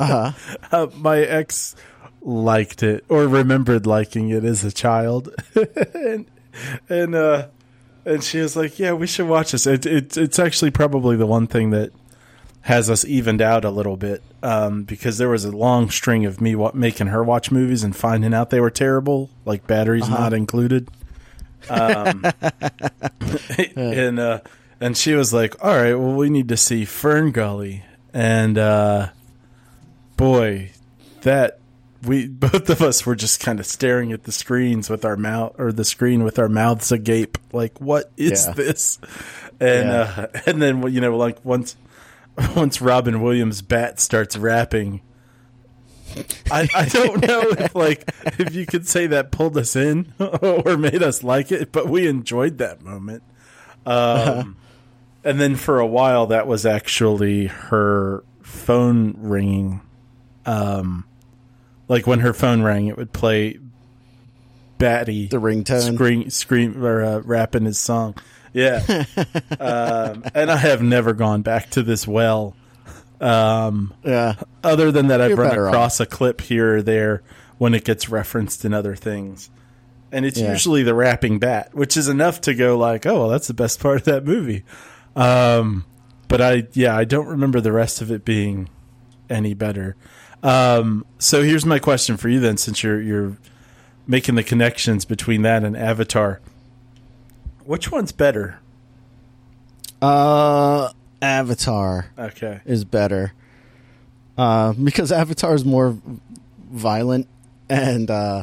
Uh, my ex liked it or remembered liking it as a child, and and uh, and she was like, "Yeah, we should watch this." It, it, it's actually probably the one thing that has us evened out a little bit um, because there was a long string of me wa- making her watch movies and finding out they were terrible, like batteries not included. Um, and uh, and she was like, "All right, well, we need to see Fern Gully," and uh, boy, that we both of us were just kind of staring at the screens with our mouth or the screen with our mouths agape, like, "What is Yeah. this?" And Yeah. uh, and then you know, like once once Robin Williams' bat starts rapping. I, I don't know if like if you could say that pulled us in or made us like it, but we enjoyed that moment. Um, and then for a while, that was actually her phone ringing. Um, like when her phone rang, it would play Batty The ringtone. scream, scream or uh, rapping his song. Yeah, um, and I have never gone back to this well. Um, Yeah, other than that, I've You're run across a clip here or there when it gets referenced in other things. And it's Yeah. usually the rapping bat, which is enough to go like, oh, well, that's the best part of that movie. Um, but I, yeah, I don't remember the rest of it being any better. Um, so here's my question for you then, since you're you're making the connections between that and Avatar. Which one's better? uh, Avatar. Okay. is better uh, because Avatar is more violent and uh,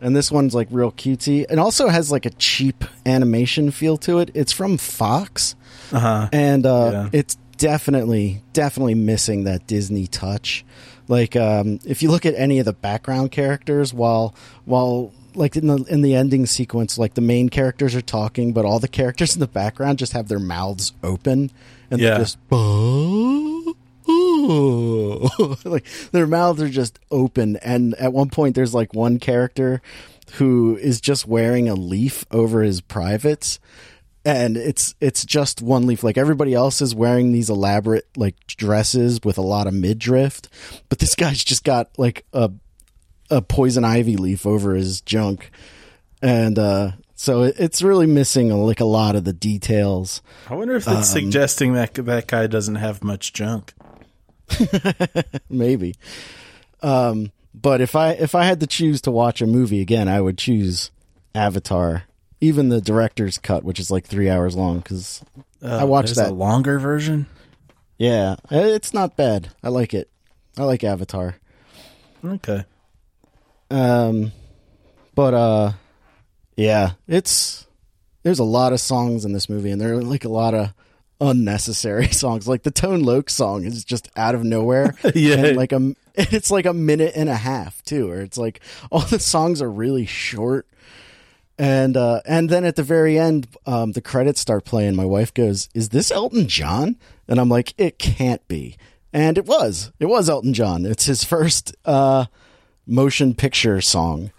and this one's like real cutesy and also has like a cheap animation feel to it. It's from Fox Uh huh. and uh, Yeah. it's definitely definitely missing that Disney touch. Like um, if you look at any of the background characters, while while like in the in the ending sequence, like the main characters are talking, but all the characters in the background just have their mouths open and Yeah. they're just like their mouths are just open. And at one point, there's like one character who is just wearing a leaf over his privates and it's it's just one leaf like everybody else is wearing these elaborate like dresses with a lot of midriff but this guy's just got like a a poison ivy leaf over his junk. And uh so it's really missing like a lot of the details. I wonder if that's Um, suggesting that that guy doesn't have much junk. maybe. Um but if i if i had to choose to watch a movie again i would choose avatar even the director's cut which is like three hours long because i watched that. a longer version. yeah. It's not bad. I like it. I like avatar. Okay. Um, but uh, yeah, it's there's a lot of songs in this movie, and there are like a lot of unnecessary songs. Like the Tone Loc song is just out of nowhere. Yeah. and like a it's like a minute and a half too, where it's like all the songs are really short. And uh, and then at the very end, um, the credits start playing. My wife goes, "Is this Elton John?" And I'm like, "It can't be." And it was. It was Elton John. It's his first uh, motion picture song,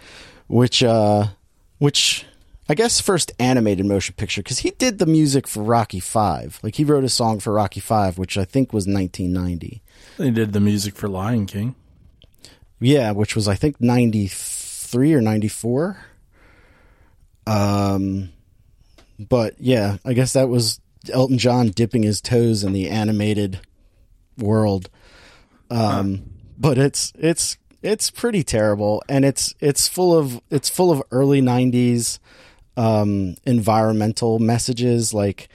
which uh, which I guess first animated motion picture because he did the music for Rocky Five. Like he wrote a song for Rocky Five, which I think was 1990. He did the music for Lion King. Yeah, which was I think 93 or 94. Um but yeah, I guess that was Elton John dipping his toes in the animated world. Um but it's it's it's pretty terrible and it's it's full of it's full of early 90s um environmental messages like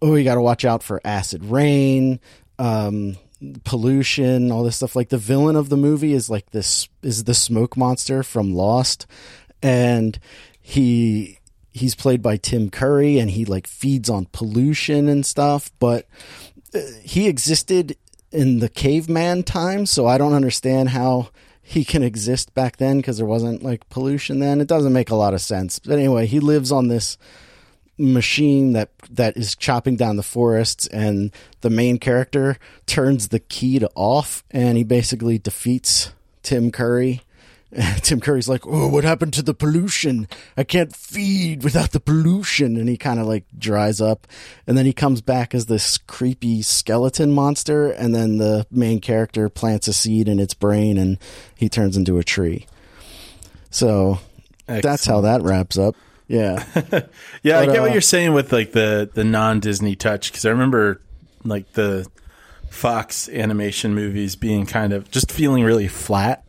oh you got to watch out for acid rain um pollution all this stuff. Like the villain of the movie is like this is the smoke monster from lost and he he's played by Tim Curry and he like feeds on pollution and stuff but uh, he existed in the caveman time so I don't understand how he can exist back then because there wasn't like pollution then it doesn't make a lot of sense but anyway he lives on this machine that that is chopping down the forests and the main character turns the key to off and he basically defeats Tim Curry. Tim Curry's like, "Oh, what happened to the pollution? I can't feed without the pollution." And he kind of like dries up and then he comes back as this creepy skeleton monster and then the main character plants a seed in its brain and he turns into a tree. So that's how that wraps up. Yeah. Yeah, I get uh, what you're saying with like the the non Disney touch because I remember like the Fox animation movies being kind of just feeling really flat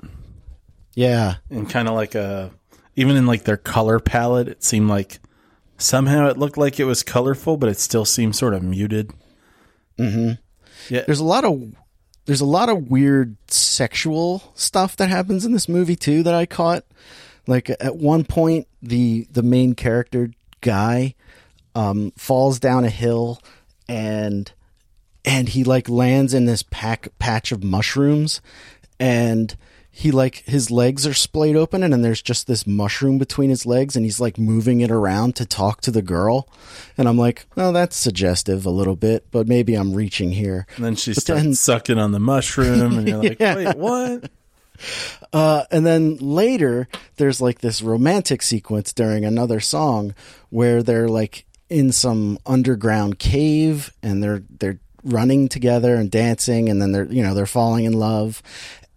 Yeah. and kind of like a even in like their color palette, it seemed like somehow it looked like it was colorful, but it still seemed sort of muted. Mm-hmm. Yeah. There's a lot of there's a lot of weird sexual stuff that happens in this movie too that I caught. Like at one point, the the main character guy um, falls down a hill and and he like lands in this pack patch of mushrooms and he like his legs are splayed open and then there's just this mushroom between his legs and he's like moving it around to talk to the girl and i'm like oh that's suggestive a little bit but maybe i'm reaching here And then she But starts then- sucking on the mushroom, and you're like, Yeah. wait, what? Uh, and then later, there's like this romantic sequence during another song where they're like in some underground cave and they're they're running together and dancing, and then they're you know they're falling in love,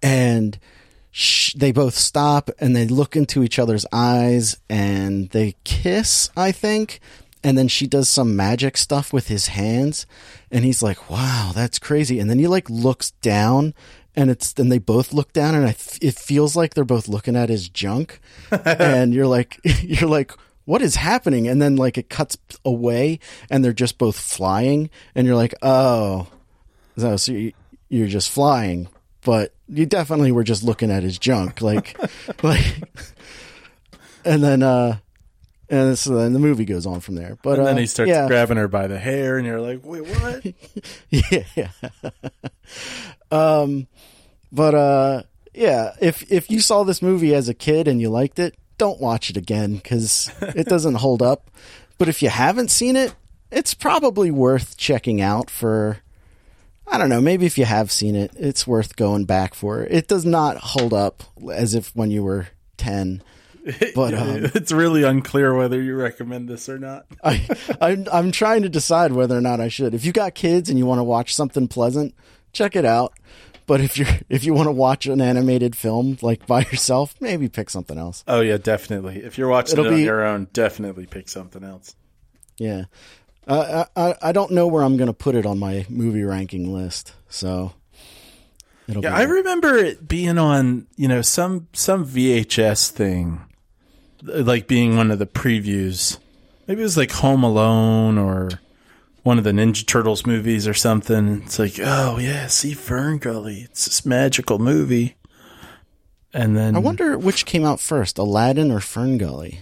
and sh- they both stop and they look into each other's eyes and they kiss, I think. And then she does some magic stuff with his hands, and he's like, "Wow, that's crazy." And then he like looks down, and it's then they both look down, and f- it feels like they're both looking at his junk, and you're like, you're like, what is happening? And then like it cuts away, and they're just both flying, and you're like, oh, so, so you're just flying, but you definitely were just looking at his junk, like, like, and then uh, and so then the movie goes on from there. But And then uh, he starts yeah. grabbing her by the hair, and you're like, wait, what? yeah. um, but uh, yeah, if if you saw this movie as a kid and you liked it, don't watch it again because it doesn't hold up. But if you haven't seen it, it's probably worth checking out for. I don't know. Maybe if you have seen it, it's worth going back for. It does not hold up as if when you were ten. But um, it's really unclear whether you recommend this or not. I, I'm I'm trying to decide whether or not I should. If you got kids and you want to watch something pleasant, check it out. But if you're if you want to watch an animated film like by yourself, maybe pick something else. Oh yeah, definitely. If you're watching It'll it on be- your own, definitely pick something else. Yeah, uh, I I I don't know where I'm going to put it on my movie ranking list, so it'll Yeah, be I remember it being on, you know, some some VHS thing, like being one of the previews. Maybe it was like Home Alone or one of the Ninja Turtles movies or something. It's like, oh yeah, see Fern Gully. It's this magical movie. and then I wonder which came out first, Aladdin or Fern Gully.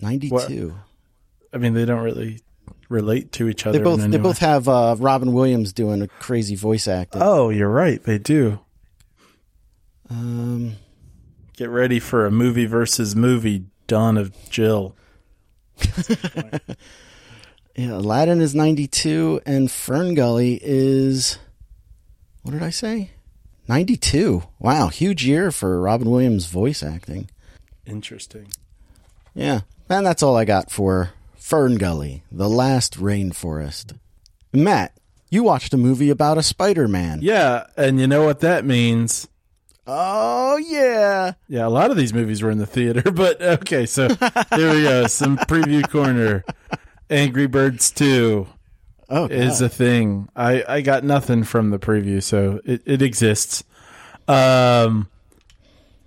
Ninety-two. I mean, they don't really relate to each other. They both in any they way. both have uh, Robin Williams doing a crazy voice acting. Oh, you're right. They do. Um, Get ready for a movie versus movie. Dawn of Jill. yeah, Aladdin is ninety-two, and Fern Gully is what did I say? Ninety-two. Wow, huge year for Robin Williams voice acting. Interesting. Yeah, and that's all I got for Fern Gully, the last rainforest. Matt, you watched a movie about a Spider-Man. Yeah, and you know what that means. Oh yeah. Yeah, a lot of these movies were in the theater, but okay, so here we go. Some preview corner. Angry Birds 2 Oh, God. is a thing. I, I got nothing from the preview, so it, it exists. Um,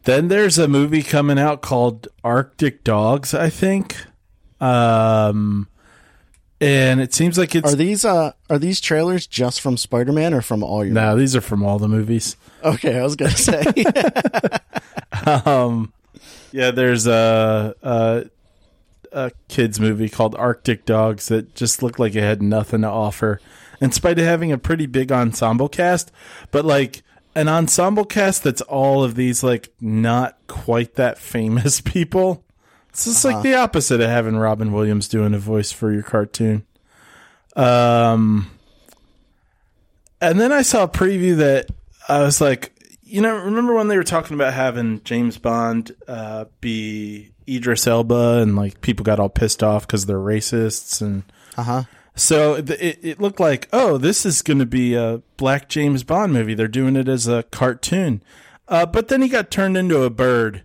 then there's a movie coming out called Arctic Dogs, I think. Um, and it seems like it's Are these uh are these trailers just from Spider-Man or from all your? no, these are from all the movies. Okay, I was gonna say. Um, yeah, there's a, a a kids movie called Arctic Dogs that just looked like it had nothing to offer, in spite of having a pretty big ensemble cast. But like an ensemble cast that's all of these like not quite that famous people. It's just like the opposite of having Robin Williams doing a voice for your cartoon. Um, and then I saw a preview that I was like, you know, remember when they were talking about having James Bond uh, be Idris Elba and like people got all pissed off because they're racists and uh huh. So it, it looked like oh this is going to be a black James Bond movie. They're doing it as a cartoon, uh, but then he got turned into a bird,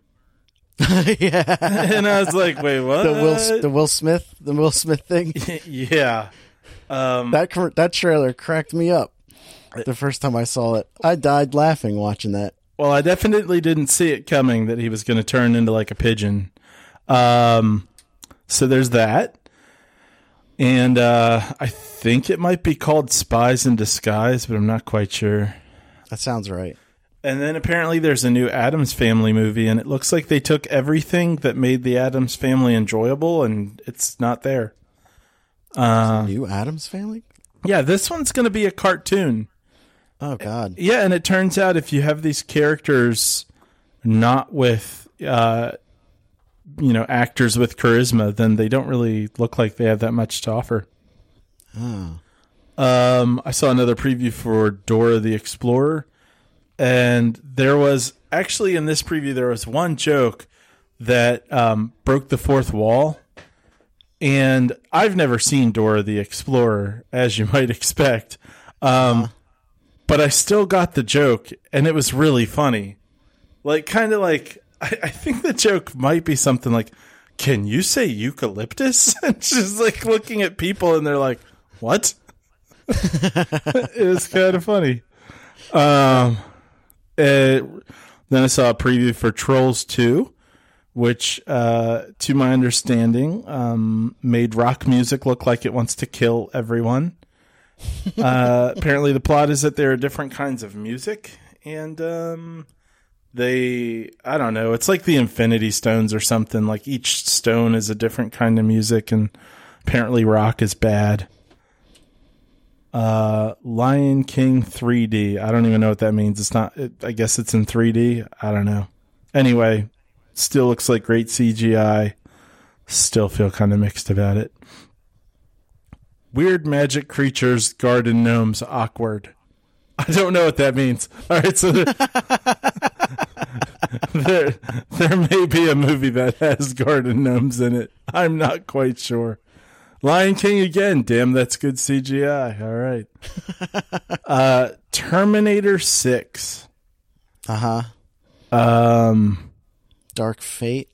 yeah. and I was like, wait, what? The Will the Will Smith the Will Smith thing. yeah. Um, That that trailer cracked me up. The first time I saw it, I died laughing watching that. Well, I definitely didn't see it coming that he was going to turn into like a pigeon. Um, so there's that. And uh, I think it might be called Spies in Disguise, but I'm not quite sure. That sounds right. And then apparently there's a new Addams Family movie, and it looks like they took everything that made the Addams Family enjoyable, and it's not there. Uh, New Addams Family. yeah, this one's going to be a cartoon. Oh God. Yeah, and it turns out if you have these characters not with uh you know, actors with charisma, then they don't really look like they have that much to offer. Oh. Um I saw another preview for Dora the Explorer and there was actually in this preview there was one joke that um broke the fourth wall. And I've never seen Dora the Explorer as you might expect. Um but I still got the joke, and it was really funny. Like, kind of like, I, I think the joke might be something like, Can you say eucalyptus? And she's like looking at people, and they're like, What? it was kind of funny. Um, it, then I saw a preview for Trolls 2, which, uh, to my understanding, um, made rock music look like it wants to kill everyone uh, apparently the plot is that there are different kinds of music and um, they i don't know it's like the infinity stones or something like each stone is a different kind of music and apparently rock is bad uh lion king 3d i don't even know what that means it's not it, i guess it's in 3d i don't know anyway still looks like great cgi still feel kind of mixed about it Weird magic creatures, garden gnomes, awkward. I don't know what that means. All right, so there, there, may be a movie that has garden gnomes in it. I'm not quite sure. Lion King again. Damn, that's good CGI. All right. Uh, Terminator Six. Uh huh. Um, Dark Fate.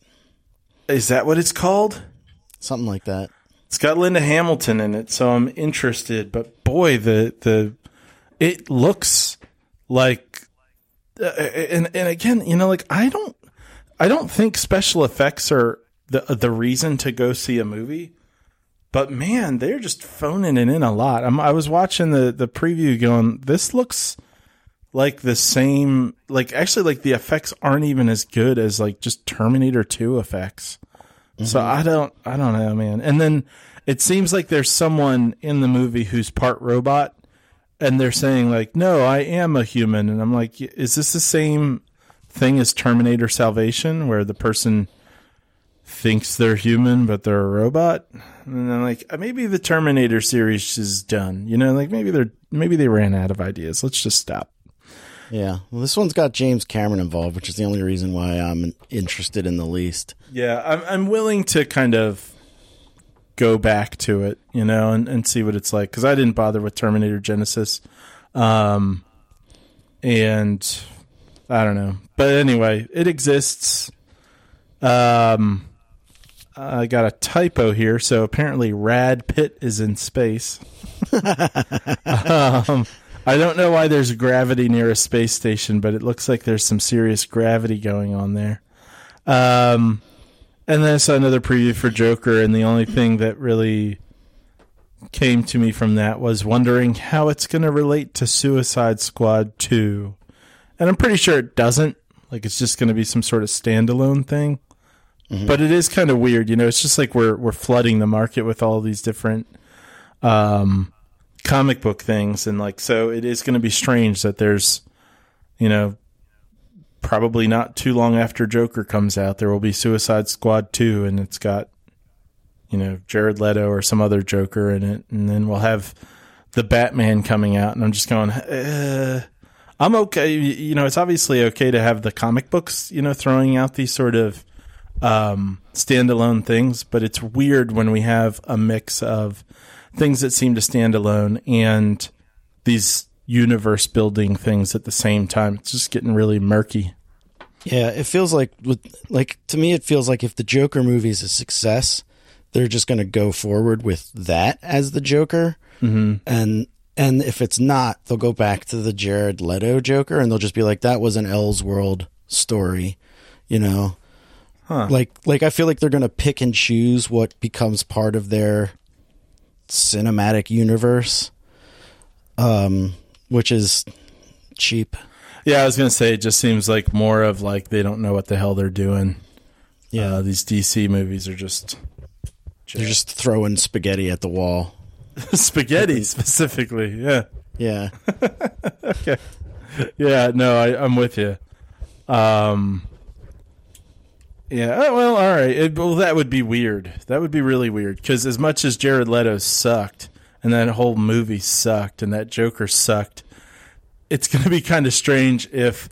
is that what it's called? Something like that. It's got Linda Hamilton in it, so I'm interested. But boy, the the it looks like, uh, and and again, you know, like I don't, I don't think special effects are the the reason to go see a movie. But man, they're just phoning it in a lot. I'm, I was watching the the preview, going, this looks like the same like actually like the effects aren't even as good as like just Terminator 2 effects. So I don't I don't know, man. And then it seems like there's someone in the movie who's part robot and they're saying like, "No, I am a human." And I'm like, "Is this the same thing as Terminator Salvation where the person thinks they're human but they're a robot?" And I'm like, "Uh, maybe the Terminator series is done. You know, like maybe they're maybe they ran out of ideas. Let's just stop. Yeah. Well, this one's got James Cameron involved, which is the only reason why I'm interested in the least. Yeah, I'm I'm willing to kind of go back to it, you know, and, and see what it's like because I didn't bother with Terminator Genisys, um, and I don't know, but anyway, it exists. Um, I got a typo here, so apparently Rad Pitt is in space. um, I don't know why there's gravity near a space station, but it looks like there's some serious gravity going on there. Um, and then I saw another preview for Joker, and the only thing that really came to me from that was wondering how it's going to relate to Suicide Squad 2. And I'm pretty sure it doesn't. Like it's just going to be some sort of standalone thing. But it is kind of weird, you know. It's just like we're we're flooding the market with all these different um, comic book things, and like so, it is going to be strange that there's, you know, probably not too long after Joker comes out, there will be Suicide Squad 2 and it's got you know Jared Leto or some other Joker in it. And then we'll have the Batman coming out and I'm just going uh, I'm okay. You know it's obviously okay to have the comic books you know throwing out these sort of um standalone things but it's weird when we have a mix of things that seem to stand alone and these universe building things at the same time. It's just getting really murky. Yeah, it feels like with like to me it feels like if the Joker movie is a success, they're just going to go forward with that as the Joker. Mm-hmm. And and if it's not, they'll go back to the Jared Leto Joker and they'll just be like that was an Elseworld story, you know. Huh. Like like I feel like they're going to pick and choose what becomes part of their cinematic universe. Um which is cheap. Yeah, I was gonna say it just seems like more of like they don't know what the hell they're doing. Yeah. Uh, these DC movies are just They're just throwing spaghetti at the wall. spaghetti specifically. Yeah, Yeah. Okay, yeah. No, I, I'm with you. Um, yeah. oh, Well, all right. It, well, that would be weird. That would be really weird because as much as Jared Leto sucked, and that whole movie sucked, and that Joker sucked, it's going to be kind of strange if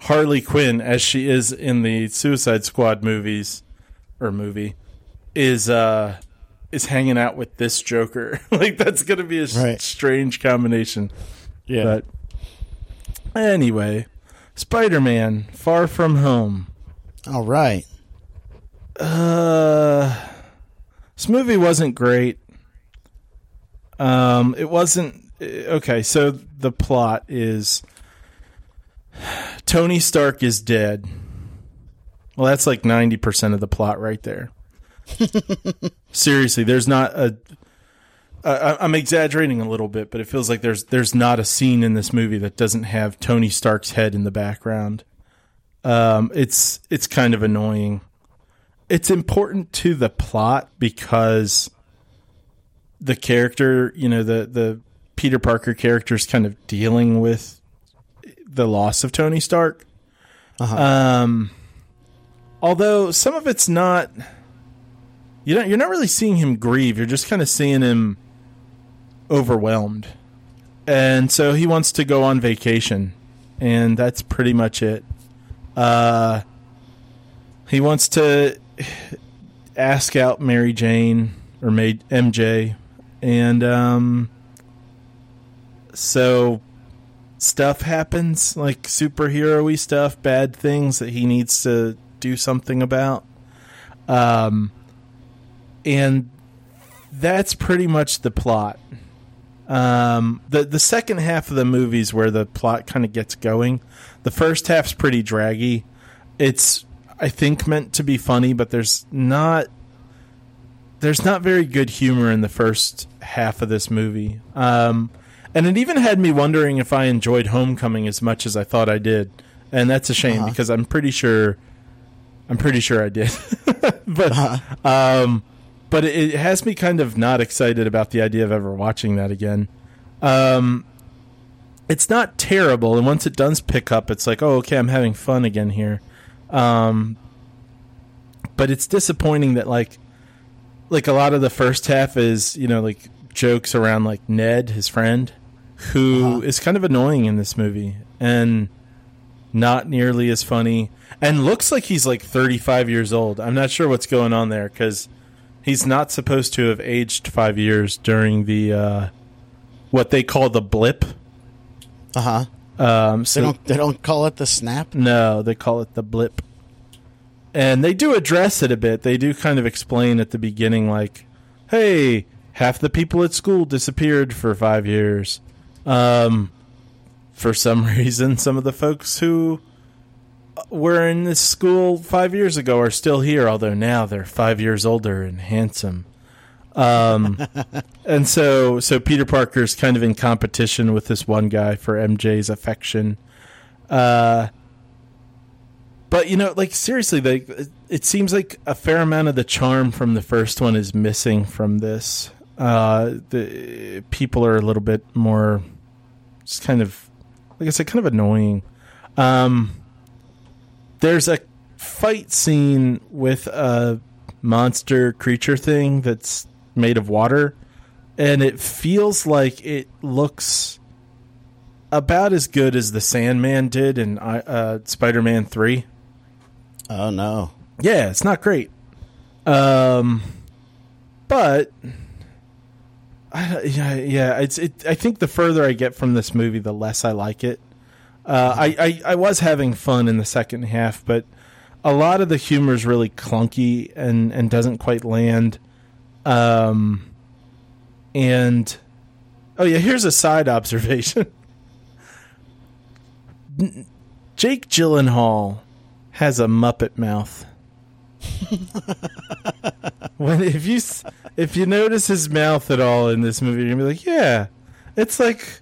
Harley Quinn, as she is in the Suicide Squad movies or movie, is uh is hanging out with this Joker. like that's going to be a Right. strange combination. Yeah. But anyway, Spider-Man: Far From Home. All right. Uh, this movie wasn't great. Um, it wasn't okay. So the plot is Tony Stark is dead. Well, that's like ninety percent of the plot right there. Seriously, there's not a. I I'm exaggerating a little bit, but it feels like there's there's not a scene in this movie that doesn't have Tony Stark's head in the background. Um, it's it's kind of annoying it's important to the plot because the character, you know, the the Peter Parker character is kind of dealing with the loss of Tony Stark. Um, although some of it's not, you know, you're not really seeing him grieve. You're just kind of seeing him overwhelmed, and so he wants to go on vacation, and that's pretty much it. Uh, he wants to ask out Mary Jane or made MJ, and um, so stuff happens like superhero-y stuff, bad things that he needs to do something about. Um, and that's pretty much the plot. Um, the the second half of the movie is where the plot kind of gets going. The first half's pretty draggy. It's I think meant to be funny, but there's not there's not very good humor in the first half of this movie. Um, and it even had me wondering if I enjoyed Homecoming as much as I thought I did, and that's a shame Uh-huh. because I'm pretty sure, I'm pretty sure I did, but Uh-huh. um, but it, it has me kind of not excited about the idea of ever watching that again. Um, it's not terrible, and once it does pick up, it's like, oh, okay, I'm having fun again here. Um, but it's disappointing that like, like a lot of the first half is you know like jokes around like Ned, his friend, who is kind of annoying in this movie and not nearly as funny, and looks like he's like 35 years old. I'm not sure what's going on there because he's not supposed to have aged five years during the uh, what they call the blip. Uh huh. Um, They so don't. They don't call it the snap. no, they call it the blip. And they do address it a bit. They do kind of explain at the beginning, like, hey, half the people at school disappeared for five years. Um, for some reason, some of the folks who were in this school five years ago are still here, although now they're five years older and handsome. Um, and so, so Peter Parker's kind of in competition with this one guy for MJ's affection. Uh, but you know, like seriously, like it seems like a fair amount of the charm from the first one is missing from this. Uh, the people are a little bit more, just kind of, like I said, kind of annoying. Um, there's a fight scene with a monster creature thing that's made of water, and it feels like it looks about as good as the Sandman did in uh, Spider-Man Three. Oh no. Yeah, it's not great. Um, but I, yeah, yeah, it's it. I think the further I get from this movie, the less I like it. Uh, I, I I was having fun in the second half, but a lot of the humor is really clunky and and doesn't quite land. Um, and oh yeah, here's a side observation. Jake Gyllenhaal has a Muppet mouth. when if you if you notice his mouth at all in this movie, you're gonna be like, yeah, it's like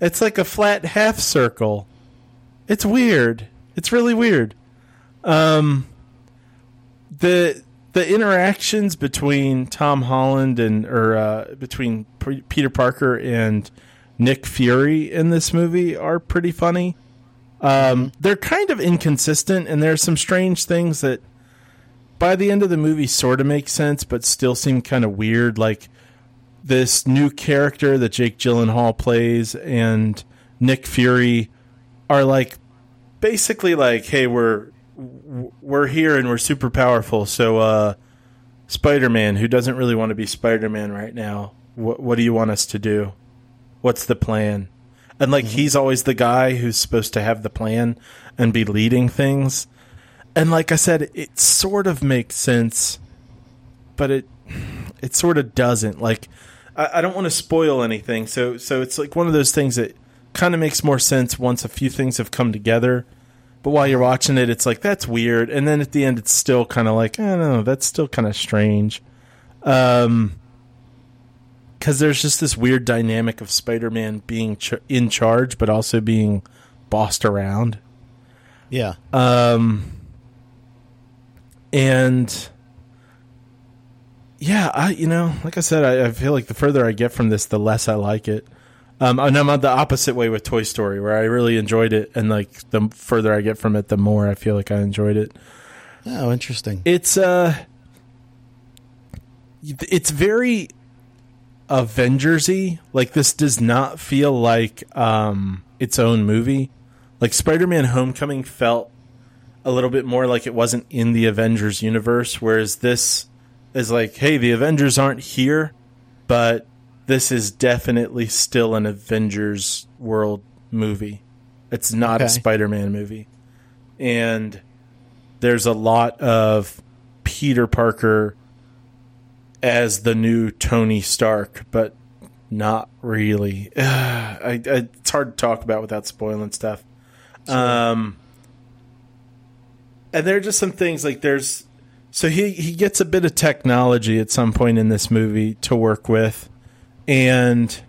it's like a flat half circle. It's weird. It's really weird. Um, the the interactions between Tom Holland and or uh, between P- Peter Parker and Nick Fury in this movie are pretty funny. Um, they're kind of inconsistent, and there's some strange things that by the end of the movie sort of make sense, but still seem kind of weird. Like this new character that Jake Gyllenhaal plays and Nick Fury are like basically like, hey, we're we're here and we're super powerful. So, uh, Spider Man, who doesn't really want to be Spider Man right now, what what do you want us to do? What's the plan? And like he's always the guy who's supposed to have the plan and be leading things. And like I said, it sort of makes sense, but it it sort of doesn't. Like I, I don't want to spoil anything, so so it's like one of those things that kind of makes more sense once a few things have come together. But while you're watching it, it's like that's weird, and then at the end, it's still kind of like I don't know, that's still kind of strange. Um, because there's just this weird dynamic of Spider-Man being ch- in charge, but also being bossed around. Yeah. Um, and yeah, I you know, like I said, I, I feel like the further I get from this, the less I like it. Um, and I'm on the opposite way with Toy Story, where I really enjoyed it, and like the further I get from it, the more I feel like I enjoyed it. Oh, interesting. It's uh, it's very Avengersy. Like this does not feel like um its own movie. Like Spider-Man: Homecoming felt a little bit more like it wasn't in the Avengers universe, whereas this is like, hey, the Avengers aren't here, but this is definitely still an Avengers world movie. It's not a Spider-Man movie, and there's a lot of Peter Parker as the new Tony Stark, but not really. I, I, it's hard to talk about without spoiling stuff. Um, and there are just some things like there's so he he gets a bit of technology at some point in this movie to work with, and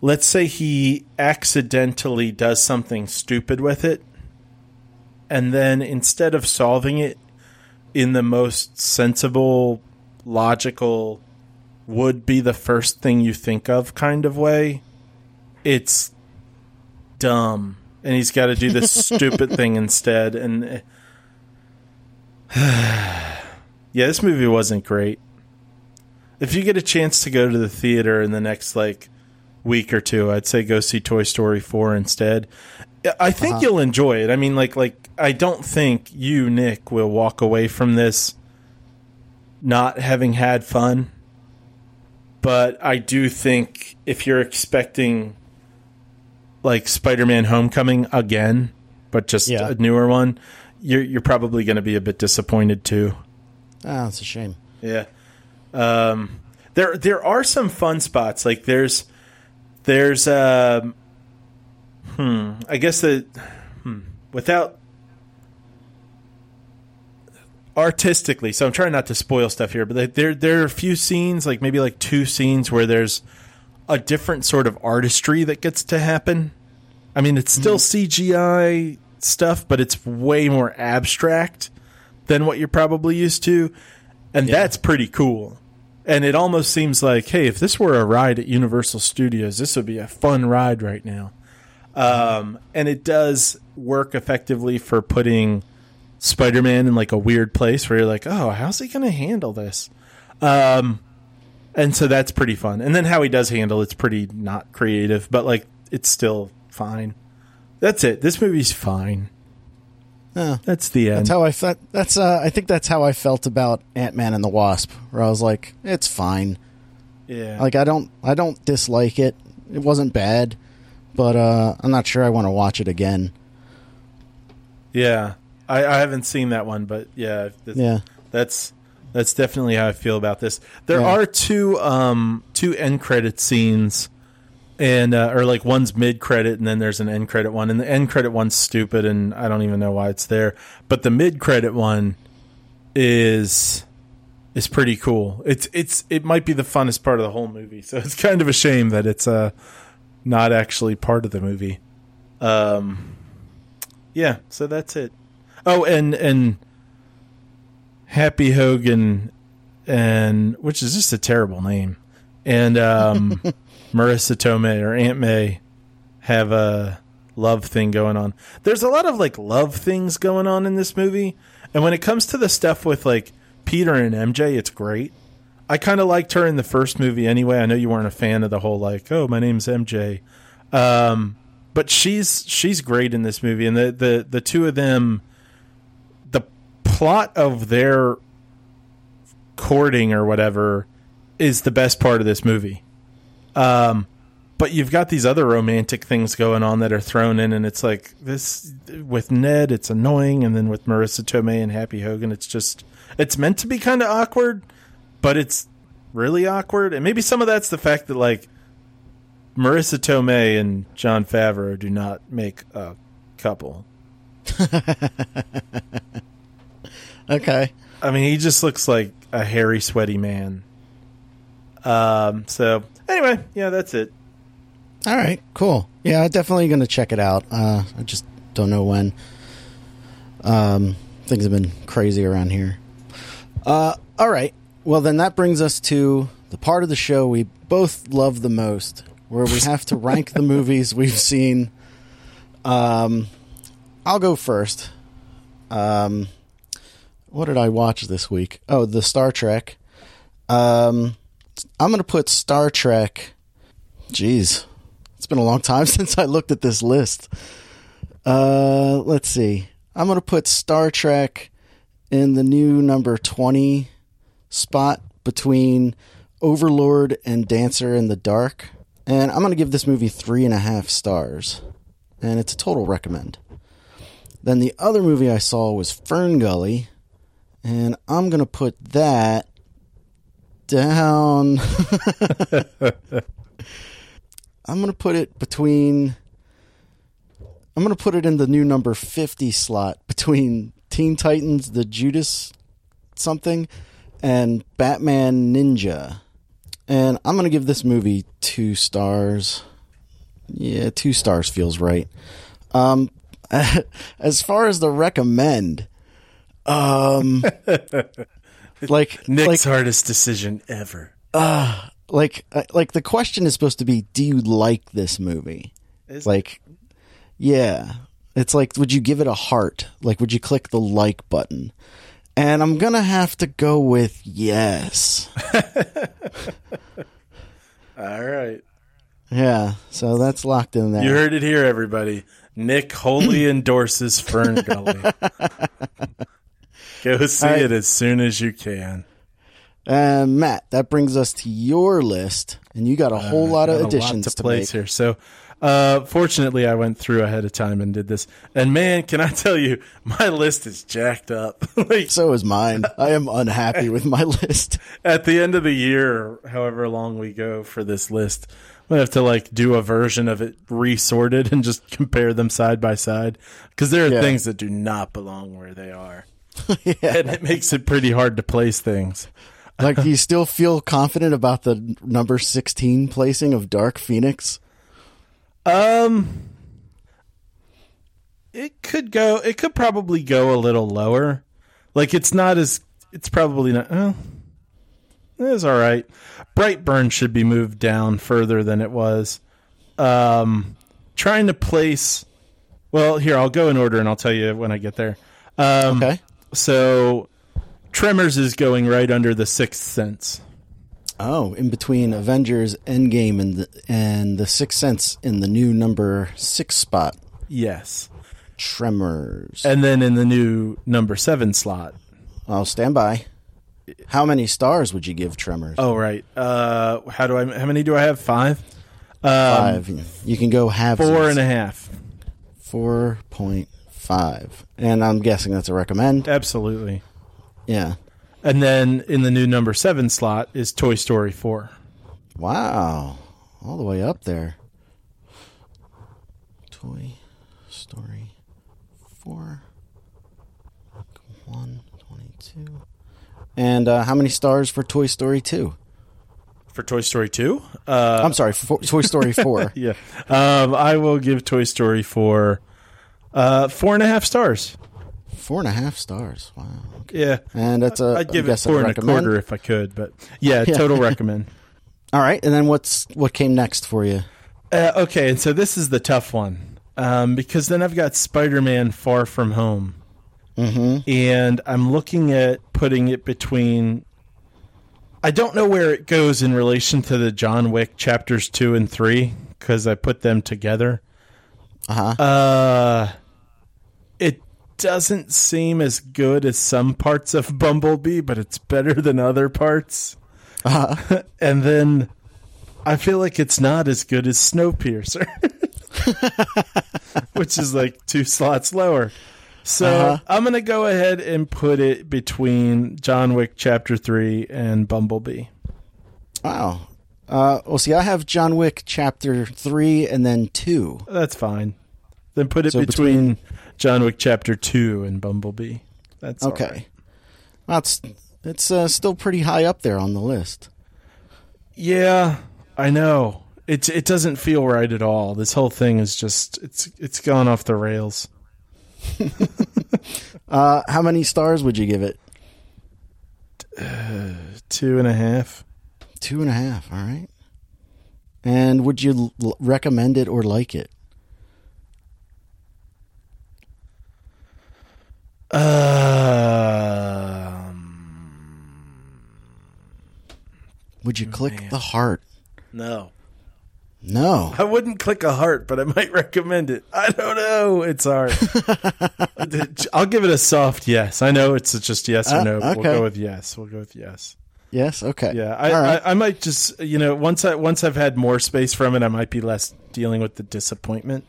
let's say he accidentally does something stupid with it, and then instead of solving it in the most sensible, logical, would be the first thing you think of kind of way, it's dumb. And he's got to do this stupid thing instead. And yeah, this movie wasn't great. If you get a chance to go to the theater in the next like week or two, I'd say go see Toy Story 4 instead. I think uh-huh. you'll enjoy it. I mean like like I don't think you Nick will walk away from this not having had fun. But I do think if you're expecting like Spider-Man Homecoming again, but just yeah. a newer one, you're you're probably going to be a bit disappointed too. Ah, that's a shame. Yeah. Um, there there are some fun spots. Like there's there's um, hmm, I guess that hmm, without artistically. So I'm trying not to spoil stuff here, but there there are a few scenes, like maybe like two scenes where there's a different sort of artistry that gets to happen. I mean, it's still mm-hmm. CGI stuff, but it's way more abstract than what you're probably used to. And yeah. that's pretty cool. And it almost seems like, hey, if this were a ride at Universal Studios, this would be a fun ride right now. Um, and it does work effectively for putting Spider Man in like a weird place where you're like, oh, how's he going to handle this? Um, and so that's pretty fun. And then how he does handle it's pretty not creative, but like it's still fine. That's it. This movie's fine. Yeah, that's the end. That's how I felt. That's uh, I think that's how I felt about Ant Man and the Wasp, where I was like, it's fine. Yeah, like I don't, I don't dislike it. It wasn't bad, but uh, I'm not sure I want to watch it again. Yeah, I, I haven't seen that one, but yeah, yeah, that's that's definitely how I feel about this. There yeah. are two um two end credit scenes and uh, or like one's mid credit and then there's an end credit one and the end credit one's stupid and I don't even know why it's there but the mid credit one is is pretty cool it's it's it might be the funnest part of the whole movie so it's kind of a shame that it's uh not actually part of the movie um yeah so that's it oh and and Happy Hogan and which is just a terrible name and um Marisa Tomei or Aunt May have a love thing going on. There's a lot of like love things going on in this movie, and when it comes to the stuff with like Peter and MJ, it's great. I kind of liked her in the first movie anyway. I know you weren't a fan of the whole like, oh, my name's MJ, um, but she's she's great in this movie, and the the the two of them, the plot of their courting or whatever is the best part of this movie. Um, but you've got these other romantic things going on that are thrown in, and it's like this with Ned, it's annoying, and then with Marisa Tomei and Happy Hogan, it's just it's meant to be kind of awkward, but it's really awkward, and maybe some of that's the fact that like Marisa Tomei and Jon Favreau do not make a couple. okay. I mean, he just looks like a hairy, sweaty man. Um, so Anyway, yeah, that's it. All right, cool. Yeah, definitely going to check it out. Uh, I just don't know when. Um, things have been crazy around here. Uh, all right. Well, then that brings us to the part of the show we both love the most, where we have to rank the movies we've seen. Um, I'll go first. Um, what did I watch this week? Oh, the Star Trek. Um, I'm going to put Star Trek. Jeez, it's been a long time since I looked at this list. Uh, let's see. I'm going to put Star Trek in the new number 20 spot between Overlord and Dancer in the Dark. And I'm going to give this movie three and a half stars. And it's a total recommend. Then the other movie I saw was Fern Gully. And I'm going to put that down. I'm going to put it between. I'm going to put it in the new number 50 slot between Teen Titans, the Judas something, and Batman Ninja. And I'm going to give this movie two stars. Yeah, two stars feels right. Um, as far as the recommend, um, like Nick's like hardest decision ever. Uh, like uh, like the question is supposed to be, do you like this movie? Is- like, yeah, it's like, would you give it a heart? Like, would you click the like button? And I'm gonna have to go with yes. All right. Yeah, so that's locked in there. You heard it here, everybody. Nick wholly endorses Fern Gully. Go see right. it as soon as you can. Uh, Matt, that brings us to your list, and you got a whole lot of additions lot to, place make. here. So, uh, fortunately, I went through ahead of time and did this. And man, can I tell you, my list is jacked up. like So is mine. I am unhappy with my list. at the end of the year, however long we go for this list, I'm gonna have to like do a version of it resorted and just compare them side by side because there are Yeah. things that do not belong where they are, and it makes it pretty hard to place things. Like, do you still feel confident about the number 16 placing of Dark Phoenix? Um, it could go. It could probably go a little lower. Like it's not as. It's probably not. Well, it's all right. Brightburn should be moved down further than it was. Um, trying to place. Well, here I'll go in order and I'll tell you when I get there. Um, Okay. So, Tremors is going right under the Sixth Sense. Oh, in between Avengers Endgame and the, and the Sixth Sense in the new number six spot, Yes, Tremors. and then in the new number seven slot. I'll stand by. How many stars would you give Tremors? Oh right. Uh, how do I? How many do I have? Five. Five. You can go half. Four and a half. Four point five, and I'm guessing that's a recommend. Absolutely. Yeah. And then in the new number seven slot is Toy Story four. Wow, all the way up there. Toy Story four, one twenty-two, and uh, how many stars for Toy Story two? For Toy Story two. Uh, I'm sorry, for Toy Story four. yeah. Um, I will give Toy Story four. Uh, four and a half stars. Four and a half stars. Wow. Okay. Yeah. And that's a. I'd give I it four and a quarter if I could, but yeah, Yeah. total recommend. All right, and then what's what came next for you? Uh, okay, and so this is the tough one um, because then I've got Spider-Man: Far From Home, mm-hmm. and I'm looking at putting it between. I don't know where it goes in relation to the John Wick chapters two and three because I put them together. Uh-huh. Uh doesn't seem as good as some parts of Bumblebee, but it's better than other parts. Uh-huh. and then I feel like it's not as good as Snowpiercer, which is like two slots lower. So Uh-huh. I'm going to go ahead and put it between John Wick Chapter 3 and Bumblebee. Wow. Uh, well, see, I have John Wick chapter three and then two. That's fine. Then put it So between, John Wick Chapter 2 and Bumblebee. That's Okay. right. That's it's uh, still pretty high up there on the list. Yeah, I know. It it doesn't feel right at all. This whole thing is just it's it's gone off the rails. Uh, how many stars would you give it? Two and a half. Two and a half. All right. And would you l- recommend it or like it? Um, Would you click the heart? no, No. I wouldn't click a heart, but I might recommend it. I don't know. It's hard. I'll give it a soft yes. I know it's just yes or Uh, no. But okay. We'll go with yes. We'll go with yes. Yes. Okay. Yeah, I, right. I, I might just you know once I once I've had more space from it, I might be less dealing with the disappointment,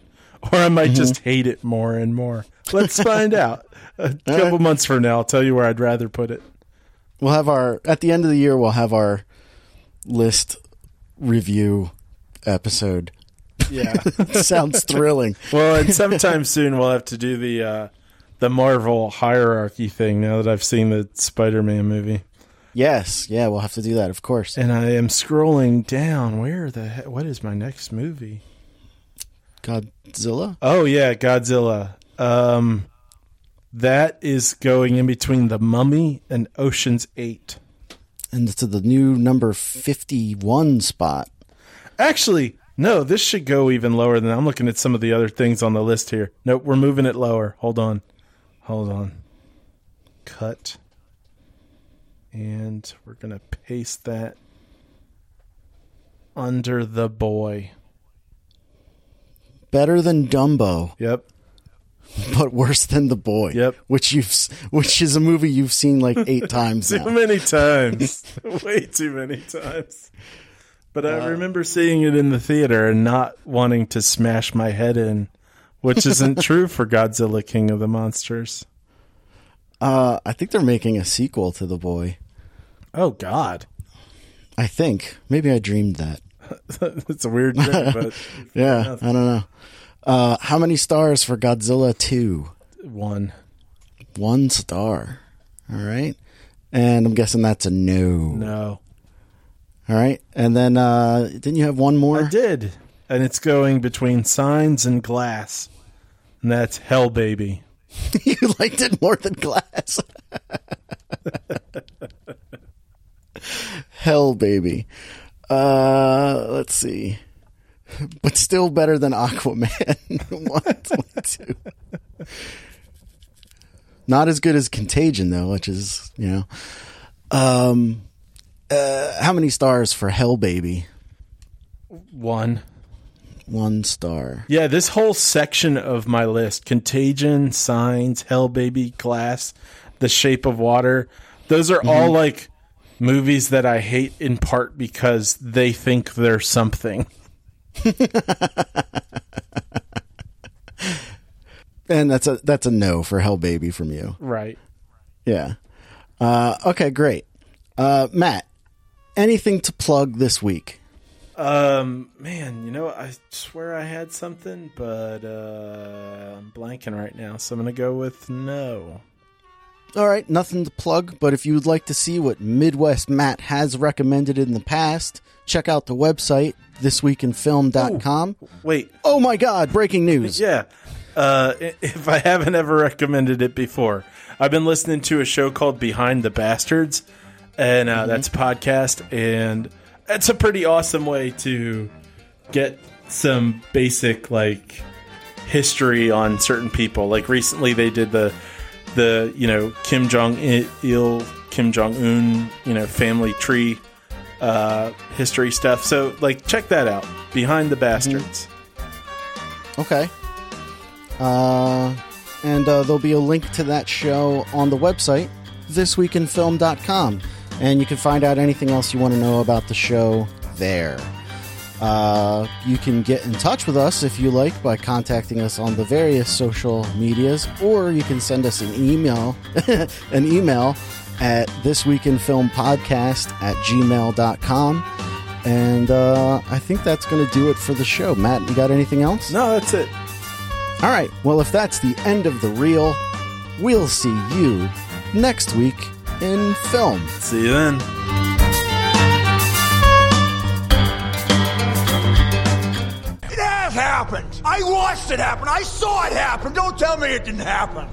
or I might Mm-hmm. just hate it more and more. Let's find out. A couple months from now, I'll tell you where I'd rather put it. we'll have our at the end of the year. We'll have our list review episode. Yeah. Sounds thrilling. well, and sometime soon we'll have to do the uh, the Marvel hierarchy thing. Now that I've seen the Spider-Man movie, Yes. Yeah. We'll have to do that. Of course. and I am scrolling down. Where the he- what is my next movie? Godzilla. Oh yeah, Godzilla. Um, that is going in between the Mummy and Ocean's Eight. And it's the new number 51 spot. Actually, no, this should go even lower than I'm looking at some of the other things on the list here. Nope, we're moving it lower. Hold on. Hold on. Cut. And we're going to paste that under the boy. Better than Dumbo, Yep. but worse than The Boy. Yep. Which you've which is a movie you've seen like 8 times Too now. many times. Way too many times. But I remember seeing it in the theater and not wanting to smash my head in, which isn't true for Godzilla King of the Monsters. Uh I think they're making a sequel to The Boy. Oh God. I think. Maybe I dreamed that. it's a weird thing, but Yeah, I don't know. Uh how many stars for Godzilla 2? one. One star. All right. And I'm guessing that's a no. No. All right. And then uh didn't you have one more? I did. And it's going between signs and glass. And that's Hell Baby. you liked it more than Glass. Hell, baby. Uh, let's see. But still better than Aquaman. One. Not as good as Contagion, though, which is, you know. Um, uh, how many stars for Hell, baby? One. One star. Yeah, this whole section of my list Contagion, Signs, Hell Baby, Glass, The Shape of Water those are all like movies that I hate in part because they think they're something. And that's a that's a no for Hell, baby from you. Right. Yeah. Uh, okay, great. Uh, Matt, anything to plug this week? Um, man, you know, I swear I had something, but uh, I'm blanking right now, so I'm gonna go with no. All right, nothing to plug, but if you would like to see what Midwest Matt has recommended in the past, check out the website, thisweekinfilm.com. Wait, Oh my god, breaking news. Yeah. Uh, if I haven't ever recommended it before, I've been listening to a show called Behind the Bastards, and uh, that's a podcast, and it's a pretty awesome way to get some basic like history on certain people. Like recently, they did the the you know Kim Jong Il, Kim Jong Un, you know family tree uh, history stuff. So like check that out. Behind the Bastards. Okay. Uh, and uh, there'll be a link to that show on the website, thisweekinfilm.com. And you can find out anything else you want to know about the show there. Uh, you can get in touch with us if you like by contacting us on the various social medias, or you can send us an email, an email at thisweekinfilmpodcast at gmail.com. And uh, I think that's going to do it for the show. Matt, you got anything else? No, that's it. All right. Well, if that's the end of the reel, we'll see you next week in film. See you then. Happened. I watched it happen. I saw it happen. Don't tell me it didn't happen.